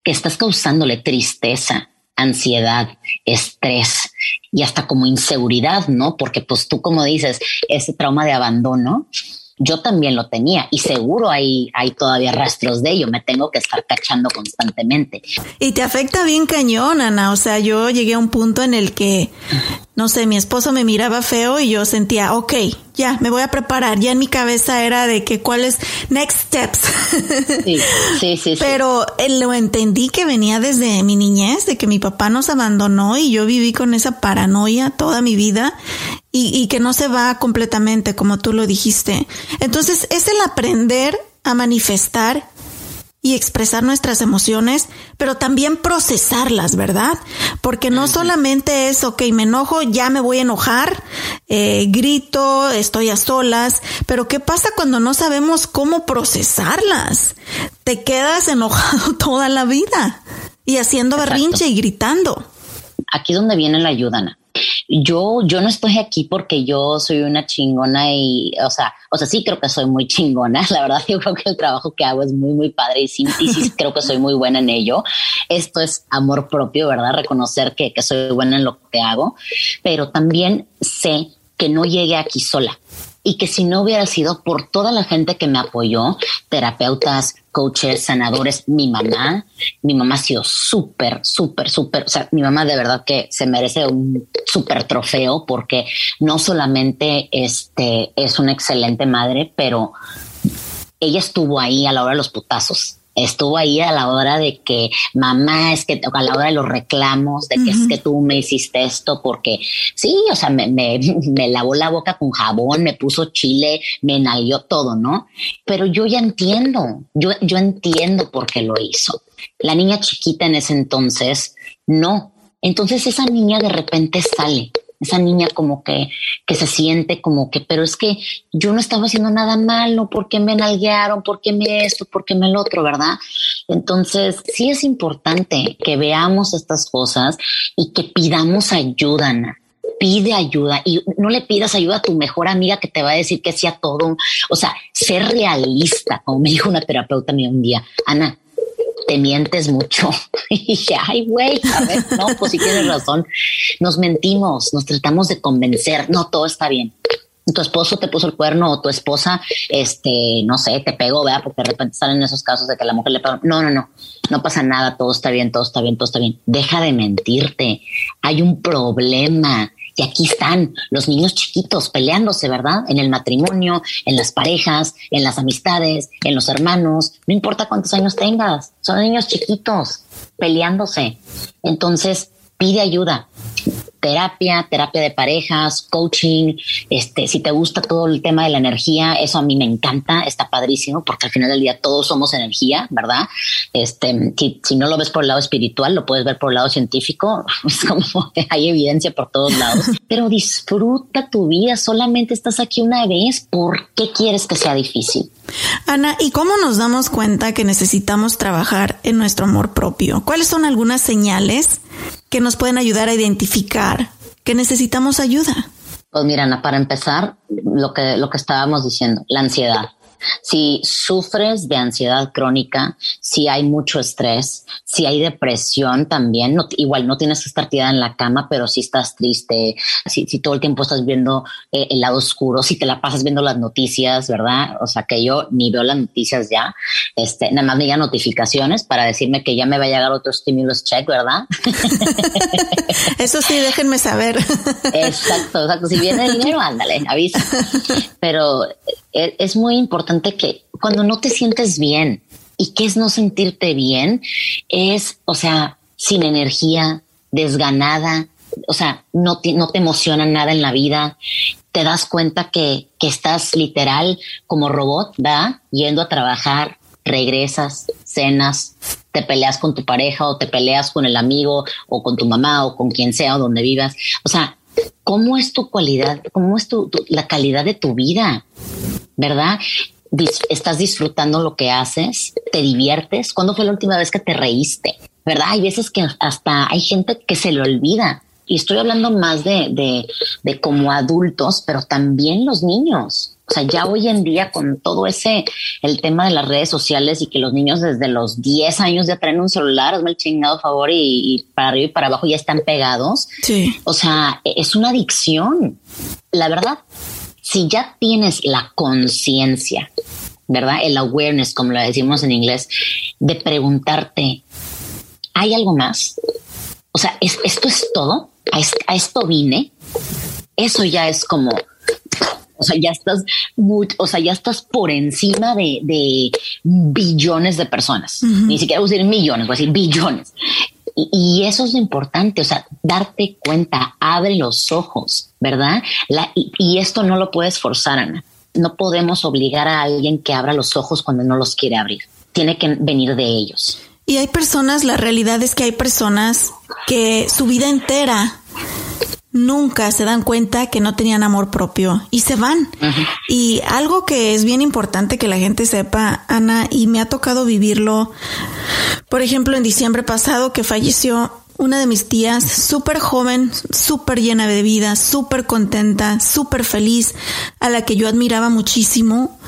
que estás causándole tristeza, ansiedad, estrés y hasta como inseguridad, ¿no? Porque pues tú como dices, ese trauma de abandono, yo también lo tenía y seguro hay, hay todavía rastros de ello. Me tengo que estar cachando constantemente. Y te afecta bien cañón, Ana. O sea, yo llegué a un punto en el que, no sé, mi esposo me miraba feo y yo sentía, ok, ya, me voy a preparar. Ya en mi cabeza era de que cuáles next steps. Sí, sí, sí. Pero eh, lo entendí que venía desde mi niñez, de que mi papá nos abandonó y yo viví con esa paranoia toda mi vida y, y que no se va completamente, como tú lo dijiste. Entonces, es el aprender a manifestar y expresar nuestras emociones, pero también procesarlas, ¿verdad? Porque no solamente es, ok, me enojo, ya me voy a enojar, eh, grito, estoy a solas, pero ¿qué pasa cuando no sabemos cómo procesarlas? Te quedas enojado toda la vida y haciendo berrinche y gritando. Aquí es donde viene la ayuda, Ana yo, yo no estoy aquí porque yo soy una chingona y, o sea, o sea, sí creo que soy muy chingona. La verdad, yo creo que el trabajo que hago es muy, muy padre y sí, creo que soy muy buena en ello. Esto es amor propio, ¿verdad? Reconocer que, que soy buena en lo que hago, pero también sé que no llegué aquí sola y que si no hubiera sido por toda la gente que me apoyó, terapeutas, coaches, sanadores, mi mamá, mi mamá ha sido súper, súper, súper, o sea, mi mamá de verdad que se merece un súper trofeo porque no solamente este, es una excelente madre, pero ella estuvo ahí a la hora de los putazos estuvo ahí a la hora de que mamá es que a la hora de los reclamos de que es que tú me hiciste esto porque sí, o sea, me, me, me, lavó la boca con jabón, me puso chile, me nalguió todo, ¿no? Pero yo ya entiendo, yo, yo entiendo por qué lo hizo. La niña chiquita en ese entonces, no. Entonces esa niña de repente sale esa niña como que, que se siente como que, pero es que yo no estaba haciendo nada malo, ¿por qué me nalguearon? ¿Por qué me esto? ¿Por qué me el otro? ¿Verdad? Entonces, sí es importante que veamos estas cosas y que pidamos ayuda, Ana pide ayuda y no le pidas ayuda a tu mejor amiga que te va a decir que sea todo. O sea, ser realista, como me dijo una terapeuta mía un día, Ana, te mientes mucho. Y dije, ay, güey, a ver, no, pues si tienes razón. Nos mentimos, nos tratamos de convencer. No, todo está bien. Tu esposo te puso el cuerno o tu esposa, este, no sé, te pegó, ¿verdad? Porque de repente salen esos casos de que la mujer le pegó. No, no, no, no pasa nada, todo está bien, todo está bien, todo está bien. Deja de mentirte. Hay un problema y aquí están los niños chiquitos peleándose, ¿verdad? En el matrimonio, en las parejas, en las amistades, en los hermanos. No importa cuántos años tengas, son niños chiquitos peleándose. Entonces, pide ayuda terapia, terapia de parejas, coaching, este, si te gusta todo el tema de la energía, eso a mí me encanta, está padrísimo, porque al final del día todos somos energía, ¿verdad? Este, si, no lo ves por el lado espiritual, lo puedes ver por el lado científico, es como que hay evidencia por todos lados, pero disfruta tu vida, solamente estás aquí una vez, ¿por qué quieres que sea difícil? Ana, ¿y cómo nos damos cuenta que necesitamos trabajar en nuestro amor propio? ¿Cuáles son algunas señales que nos pueden ayudar a identificar que necesitamos ayuda? Pues mira, para empezar, lo que, lo que estábamos diciendo, la ansiedad. Si sufres de ansiedad crónica, si hay mucho estrés, si hay depresión también, igual no tienes que estar tirada en la cama, pero si estás triste, si, todo el tiempo estás viendo eh, el lado oscuro, si te la pasas viendo las noticias, ¿verdad? O sea que yo ni veo las noticias ya, este, nada más me llegan notificaciones para decirme que ya me va a llegar otro stimulus check, ¿verdad? Eso sí, déjenme saber. Exacto, exacto. Si viene el dinero, ándale, avisa. Pero es muy importante que cuando no te sientes bien, ¿y qué es no sentirte bien? Es, o sea, sin energía, desganada, o sea, no te, no te emociona nada en la vida, te das cuenta que, que estás literal como robot, ¿va? Yendo a trabajar, regresas, cenas, te peleas con tu pareja o te peleas con el amigo o con tu mamá o con quien sea o donde vivas. O sea, ¿cómo es tu cualidad? ¿Cómo es tu, la calidad de tu vida? ¿verdad? estás disfrutando lo que haces, te diviertes. ¿Cuándo fue la última vez que te reíste? ¿Verdad? Hay veces que hasta hay gente que se le olvida. Y estoy hablando más de, de, de como adultos, pero también los niños. O sea, ya hoy en día con todo ese, el tema de las redes sociales y que los niños desde los 10 años ya traen un celular, hazme el chingado favor y, y, para arriba y para abajo ya están pegados. Sí. O sea, es una adicción. La verdad, si ya tienes la conciencia, ¿verdad? El awareness, como lo decimos en inglés, de preguntarte, ¿hay algo más? O sea, ¿esto es todo? ¿A, esto vine? Eso ya es como, o sea, ya estás, o sea, ya estás por encima de, billones de personas. Ni siquiera voy a decir millones, voy a decir billones. Y, eso es lo importante, o sea, darte cuenta, abre los ojos, ¿verdad? y, esto no lo puedes forzar, Ana. No podemos obligar a alguien que abra los ojos cuando no los quiere abrir. Tiene que venir de ellos. Y hay personas, la realidad es que hay personas que su vida entera nunca se dan cuenta que no tenían amor propio y se van. Y algo que es bien importante que la gente sepa, Ana, y me ha tocado vivirlo, por ejemplo, en diciembre pasado que falleció una de mis tías, súper joven, súper llena de vida, súper contenta, súper feliz, a la que yo admiraba muchísimo,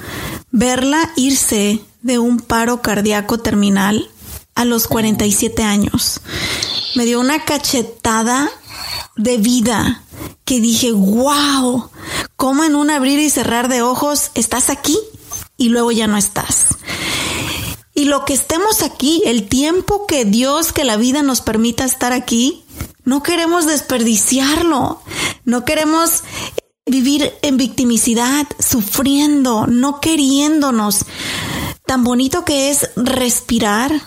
verla irse de un paro cardíaco terminal a los 47 años. Me dio una cachetada de vida que dije, wow, ¿cómo en un abrir y cerrar de ojos estás aquí y luego ya no estás? Y lo que estemos aquí, el tiempo que Dios, que la vida nos permita estar aquí, no queremos desperdiciarlo. No queremos vivir en victimicidad, sufriendo, no queriéndonos. Tan bonito que es respirar,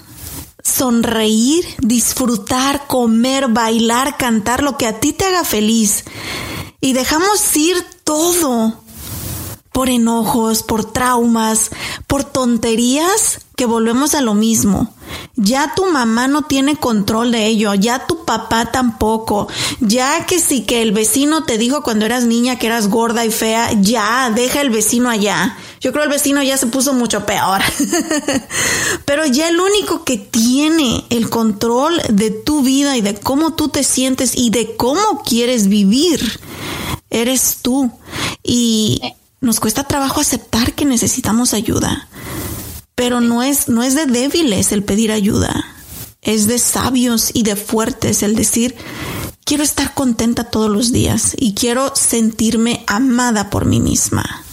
sonreír, disfrutar, comer, bailar, cantar lo que a ti te haga feliz. Y dejamos ir todo por enojos, por traumas, por tonterías que volvemos a lo mismo. Ya tu mamá no tiene control de ello, ya tu papá tampoco. Ya que si que el vecino te dijo cuando eras niña que eras gorda y fea, ya, deja el vecino allá. Yo creo el vecino ya se puso mucho peor. Pero ya el único que tiene el control de tu vida y de cómo tú te sientes y de cómo quieres vivir, eres tú. Y nos cuesta trabajo aceptar que necesitamos ayuda. Pero no es, no es de débiles el pedir ayuda. Es de sabios y de fuertes el decir, quiero estar contenta todos los días y quiero sentirme amada por mí misma.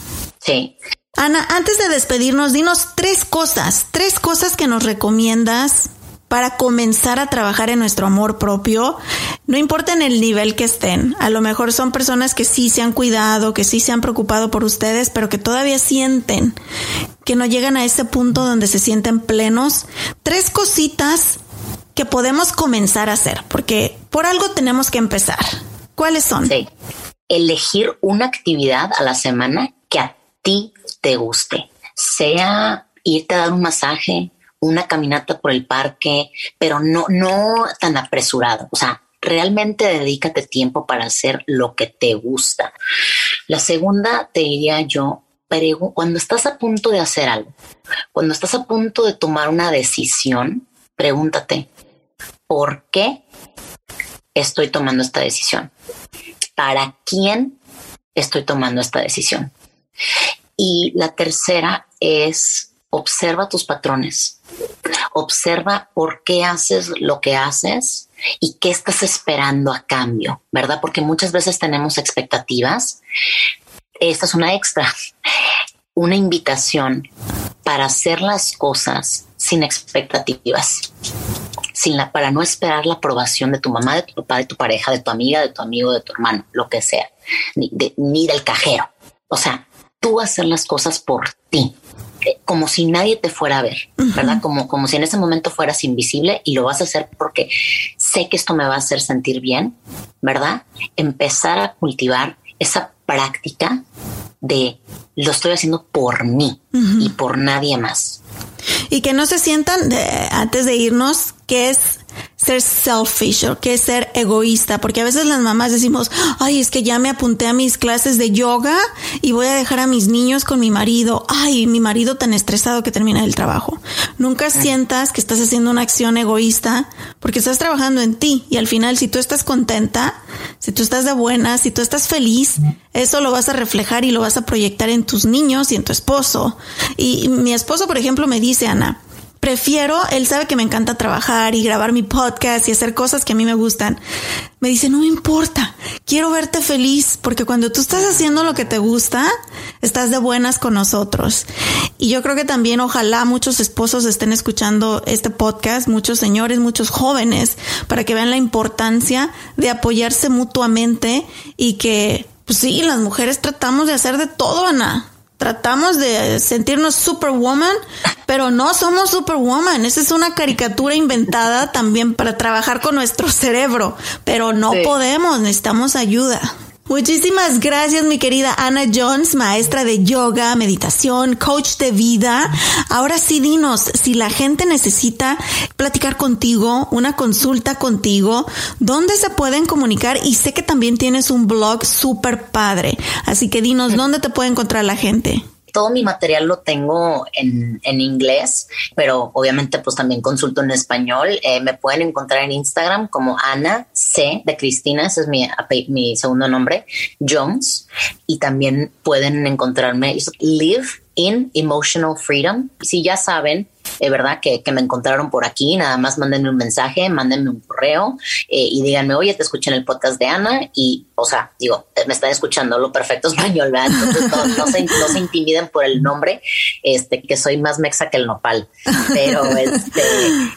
Sí. Ana, antes de despedirnos, dinos tres cosas, tres cosas que nos recomiendas para comenzar a trabajar en nuestro amor propio, no importa en el nivel que estén. A lo mejor son personas que sí se han cuidado, que sí se han preocupado por ustedes, pero que todavía sienten que no llegan a ese punto donde se sienten plenos. Tres cositas que podemos comenzar a hacer, porque por algo tenemos que empezar. ¿Cuáles son? Sí. Elegir una actividad a la semana que a ti te guste, sea irte a dar un masaje, una caminata por el parque, pero no, no tan apresurado. O sea, realmente dedícate tiempo para hacer lo que te gusta. La segunda, te diría yo, pero cuando estás a punto de hacer algo, cuando estás a punto de tomar una decisión, pregúntate, ¿por qué estoy tomando esta decisión? ¿Para quién estoy tomando esta decisión? Y la tercera es observa tus patrones, observa por qué haces lo que haces y qué estás esperando a cambio, ¿verdad? Porque muchas veces tenemos expectativas. Esta es una extra, una invitación para hacer las cosas sin expectativas, sin la, para no esperar la aprobación de tu mamá, de tu papá, de tu pareja, de tu amiga, de tu amigo, de tu hermano, lo que sea, ni, ni del cajero. O sea, tú hacer las cosas por ti como si nadie te fuera a ver, ¿verdad? Como, como si en ese momento fueras invisible y lo vas a hacer porque sé que esto me va a hacer sentir bien, ¿verdad? Empezar a cultivar esa práctica de lo estoy haciendo por mí y por nadie más. Y que no se sientan antes de irnos que es ser selfish o que es ser egoísta, porque a veces las mamás decimos, ay, es que ya me apunté a mis clases de yoga y voy a dejar a mis niños con mi marido, ay, mi marido tan estresado que termina el trabajo. Nunca sientas que estás haciendo una acción egoísta porque estás trabajando en ti y al final si tú estás contenta, si tú estás de buena, si tú estás feliz, eso lo vas a reflejar y lo vas a proyectar en tus niños y en tu esposo. Y mi esposo, por ejemplo, me dice, Ana, prefiero, él sabe que me encanta trabajar y grabar mi podcast y hacer cosas que a mí me gustan. Me dice, no me importa, quiero verte feliz porque cuando tú estás haciendo lo que te gusta, estás de buenas con nosotros. Y yo creo que también ojalá muchos esposos estén escuchando este podcast, muchos señores, muchos jóvenes, para que vean la importancia de apoyarse mutuamente y que, pues sí, las mujeres tratamos de hacer de todo, Ana tratamos de sentirnos superwoman, pero no somos superwoman. Esa es una caricatura inventada también para trabajar con nuestro cerebro, pero no podemos, necesitamos ayuda. Muchísimas gracias, mi querida Ana Jones, maestra de yoga, meditación, coach de vida. Ahora sí, dinos, si la gente necesita platicar contigo, una consulta contigo, ¿dónde se pueden comunicar? Y sé que también tienes un blog súper padre. Así que dinos, ¿dónde te puede encontrar la gente? Todo mi material lo tengo en, inglés, pero obviamente pues también consulto en español. Eh, me pueden encontrar en Instagram como Ana C de Cristina, ese es mi, mi segundo nombre, Jones. Y también pueden encontrarme Live in Emotional Freedom. Si ya saben, es verdad que, me encontraron por aquí, nada más mándenme un mensaje, mándenme un correo eh, y díganme, oye, te escuché en el podcast de Ana y, o sea, digo, me están escuchando lo perfecto español, ¿verdad? Entonces no, se, no, se, intimiden por el nombre, este, que soy más mexa que el nopal, pero, este,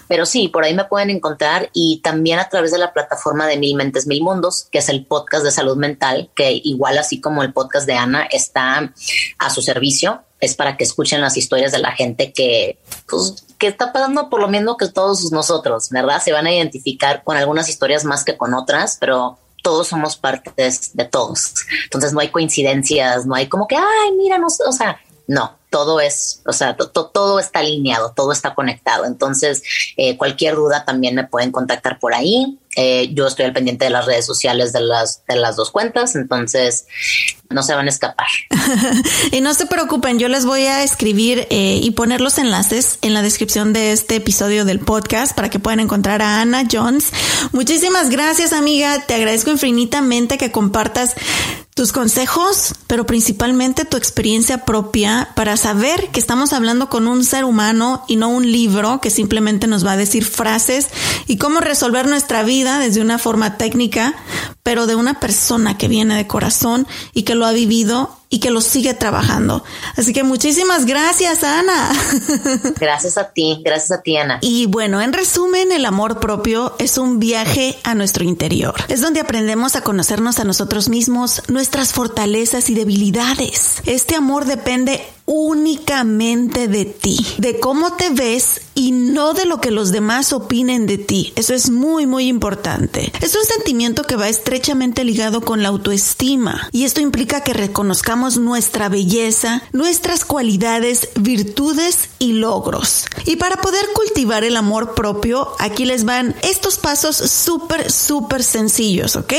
pero sí, por ahí me pueden encontrar y también a través de la plataforma de Mil Mentes, Mil Mundos, que es el podcast de salud mental, que igual así como el podcast de Ana está a su servicio es para que escuchen las historias de la gente que, pues, que está pasando por lo mismo que todos nosotros, ¿verdad? Se van a identificar con algunas historias más que con otras, pero todos somos partes de todos. Entonces no hay coincidencias, no hay como que, ay, mira, no, o sea, no, todo es, o sea, todo está alineado, todo está conectado. Entonces, eh, cualquier duda también me pueden contactar por ahí. Eh, yo estoy al pendiente de las redes sociales de las, de las dos cuentas, entonces no se van a escapar. y no se preocupen, yo les voy a escribir eh, y poner los enlaces en la descripción de este episodio del podcast para que puedan encontrar a Ana Jones. Muchísimas gracias, amiga. Te agradezco infinitamente que compartas tus consejos, pero principalmente tu experiencia propia para saber que estamos hablando con un ser humano y no un libro que simplemente nos va a decir frases y cómo resolver nuestra vida desde una forma técnica, pero de una persona que viene de corazón y que lo ha vivido y que lo sigue trabajando. Así que muchísimas gracias, Ana. Gracias a ti, gracias a ti, Ana. Y bueno, en resumen, el amor propio es un viaje a nuestro interior. Es donde aprendemos a conocernos a nosotros mismos, nuestras fortalezas y debilidades. Este amor depende únicamente de ti, de cómo te ves y no de lo que los demás opinen de ti. Eso es muy, muy importante. Es un sentimiento que va estrechamente ligado con la autoestima y esto implica que reconozcamos nuestra belleza, nuestras cualidades, virtudes y logros. Y para poder cultivar el amor propio, aquí les van estos pasos súper, súper sencillos, ¿ok?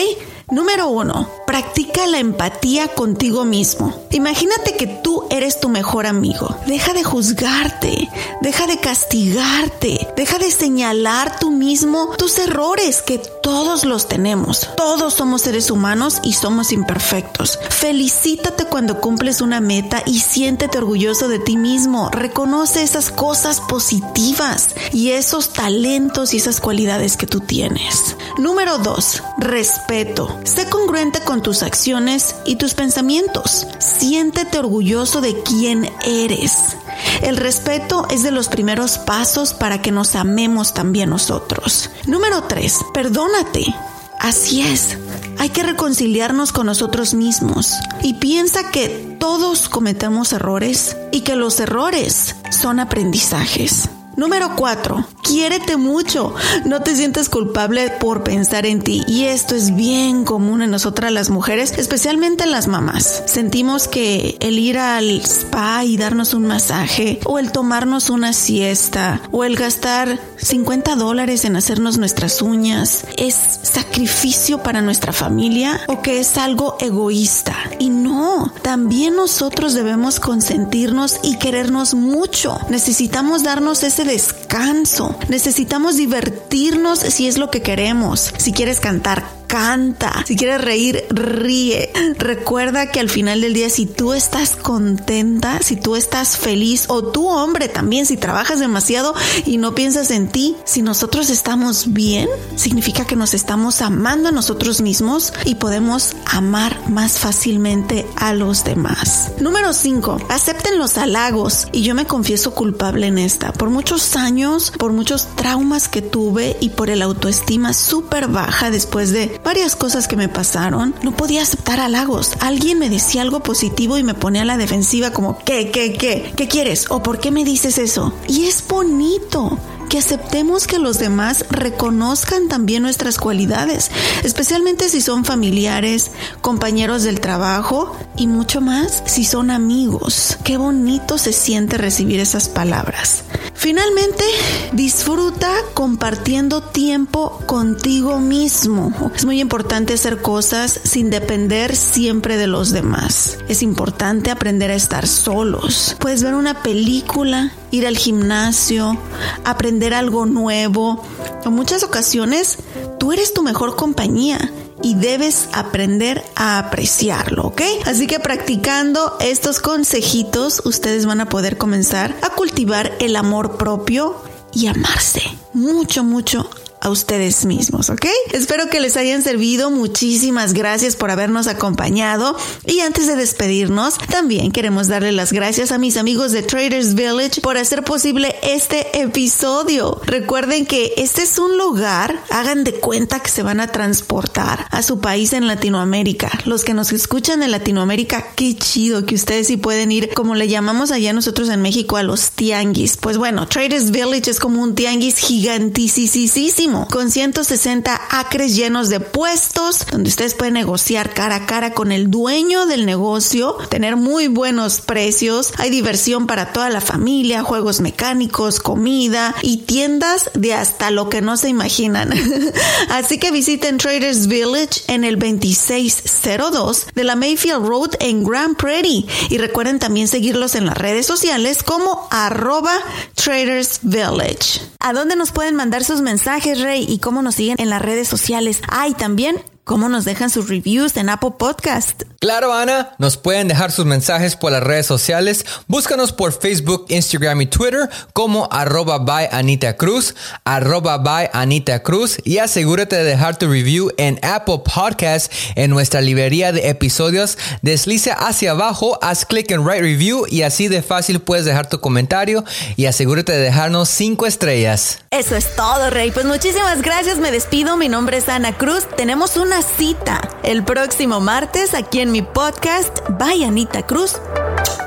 Número uno, practica la empatía contigo mismo. Imagínate que tú eres tu mejor amigo. Deja de juzgarte, deja de castigarte, deja de señalar tú mismo tus errores, que todos los tenemos. Todos somos seres humanos y somos imperfectos. Felicítate cuando cumples una meta y siéntete orgulloso de ti mismo. Reconoce esas cosas positivas y esos talentos y esas cualidades que tú tienes. Número dos, respeto. Sé congruente con tus acciones y tus pensamientos. Siéntete orgulloso de quién eres. El respeto es de los primeros pasos para que nos amemos también nosotros. Número 3. Perdónate. Así es. Hay que reconciliarnos con nosotros mismos y piensa que todos cometemos errores y que los errores son aprendizajes. Número 4. Quiérete mucho. No te sientes culpable por pensar en ti. Y esto es bien común en nosotras las mujeres, especialmente en las mamás. Sentimos que el ir al spa y darnos un masaje, o el tomarnos una siesta, o el gastar 50 dólares en hacernos nuestras uñas, es sacrificio para nuestra familia o que es algo egoísta. Y no, también nosotros debemos consentirnos y querernos mucho. Necesitamos darnos ese descanso. Necesitamos divertirnos si es lo que queremos. Si quieres cantar, canta. Si quieres reír, ríe. Recuerda que al final del día, si tú estás contenta, si tú estás feliz, o tú hombre también, si trabajas demasiado y no piensas en ti, si nosotros estamos bien, significa que nos estamos amando a nosotros mismos y podemos amar más fácilmente a los demás. Número 5. Acepten los halagos. Y yo me confieso culpable en esta. Por muchos años, por muchos traumas que tuve y por el autoestima súper baja después de varias cosas que me pasaron, no podía aceptar halagos. Alguien me decía algo positivo y me ponía a la defensiva como, ¿qué, qué, qué? ¿Qué quieres? ¿O por qué me dices eso? Y es bonito que aceptemos que los demás reconozcan también nuestras cualidades, especialmente si son familiares, compañeros del trabajo y mucho más si son amigos. Qué bonito se siente recibir esas palabras. Finalmente, disfruta compartiendo tiempo contigo mismo. Es muy importante hacer cosas sin depender siempre de los demás. Es importante aprender a estar solos. Puedes ver una película, ir al gimnasio, aprender algo nuevo. En muchas ocasiones, tú eres tu mejor compañía y debes aprender a apreciarlo, ¿ok? Así que practicando estos consejitos, ustedes van a poder comenzar a cultivar el amor propio y amarse mucho, mucho a ustedes mismos, ¿ok? Espero que les hayan servido. Muchísimas gracias por habernos acompañado. Y antes de despedirnos, también queremos darle las gracias a mis amigos de Traders Village por hacer posible este episodio. Recuerden que este es un lugar, hagan de cuenta que se van a transportar a su país en Latinoamérica. Los que nos escuchan en Latinoamérica, qué chido que ustedes sí pueden ir, como le llamamos allá nosotros en México, a los tianguis. Pues bueno, Traders Village es como un tianguis gigantísimo con 160 acres llenos de puestos donde ustedes pueden negociar cara a cara con el dueño del negocio, tener muy buenos precios, hay diversión para toda la familia, juegos mecánicos, comida y tiendas de hasta lo que no se imaginan. Así que visiten Traders Village en el 2602 de la Mayfield Road en Grand Prairie y recuerden también seguirlos en las redes sociales como arroba Traders Village. ¿A dónde nos pueden mandar sus mensajes? Rey y cómo nos siguen en las redes sociales. Ay, también cómo nos dejan sus reviews en Apple Podcast. Claro, Ana, nos pueden dejar sus mensajes por las redes sociales. Búscanos por Facebook, Instagram y Twitter como arroba by Anita Cruz, arroba by Anita Cruz y asegúrate de dejar tu review en Apple Podcast en nuestra librería de episodios. Desliza hacia abajo, haz clic en Write Review y así de fácil puedes dejar tu comentario y asegúrate de dejarnos cinco estrellas. Eso es todo, Rey. Pues muchísimas gracias, me despido. Mi nombre es Ana Cruz. Tenemos una cita el próximo martes aquí en mi podcast Vaya Anita Cruz.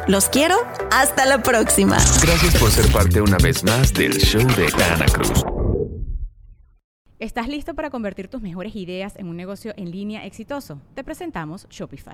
Los quiero. Hasta la próxima. Gracias por ser parte una vez más del show de Ana Cruz. ¿Estás listo para convertir tus mejores ideas en un negocio en línea exitoso? Te presentamos Shopify.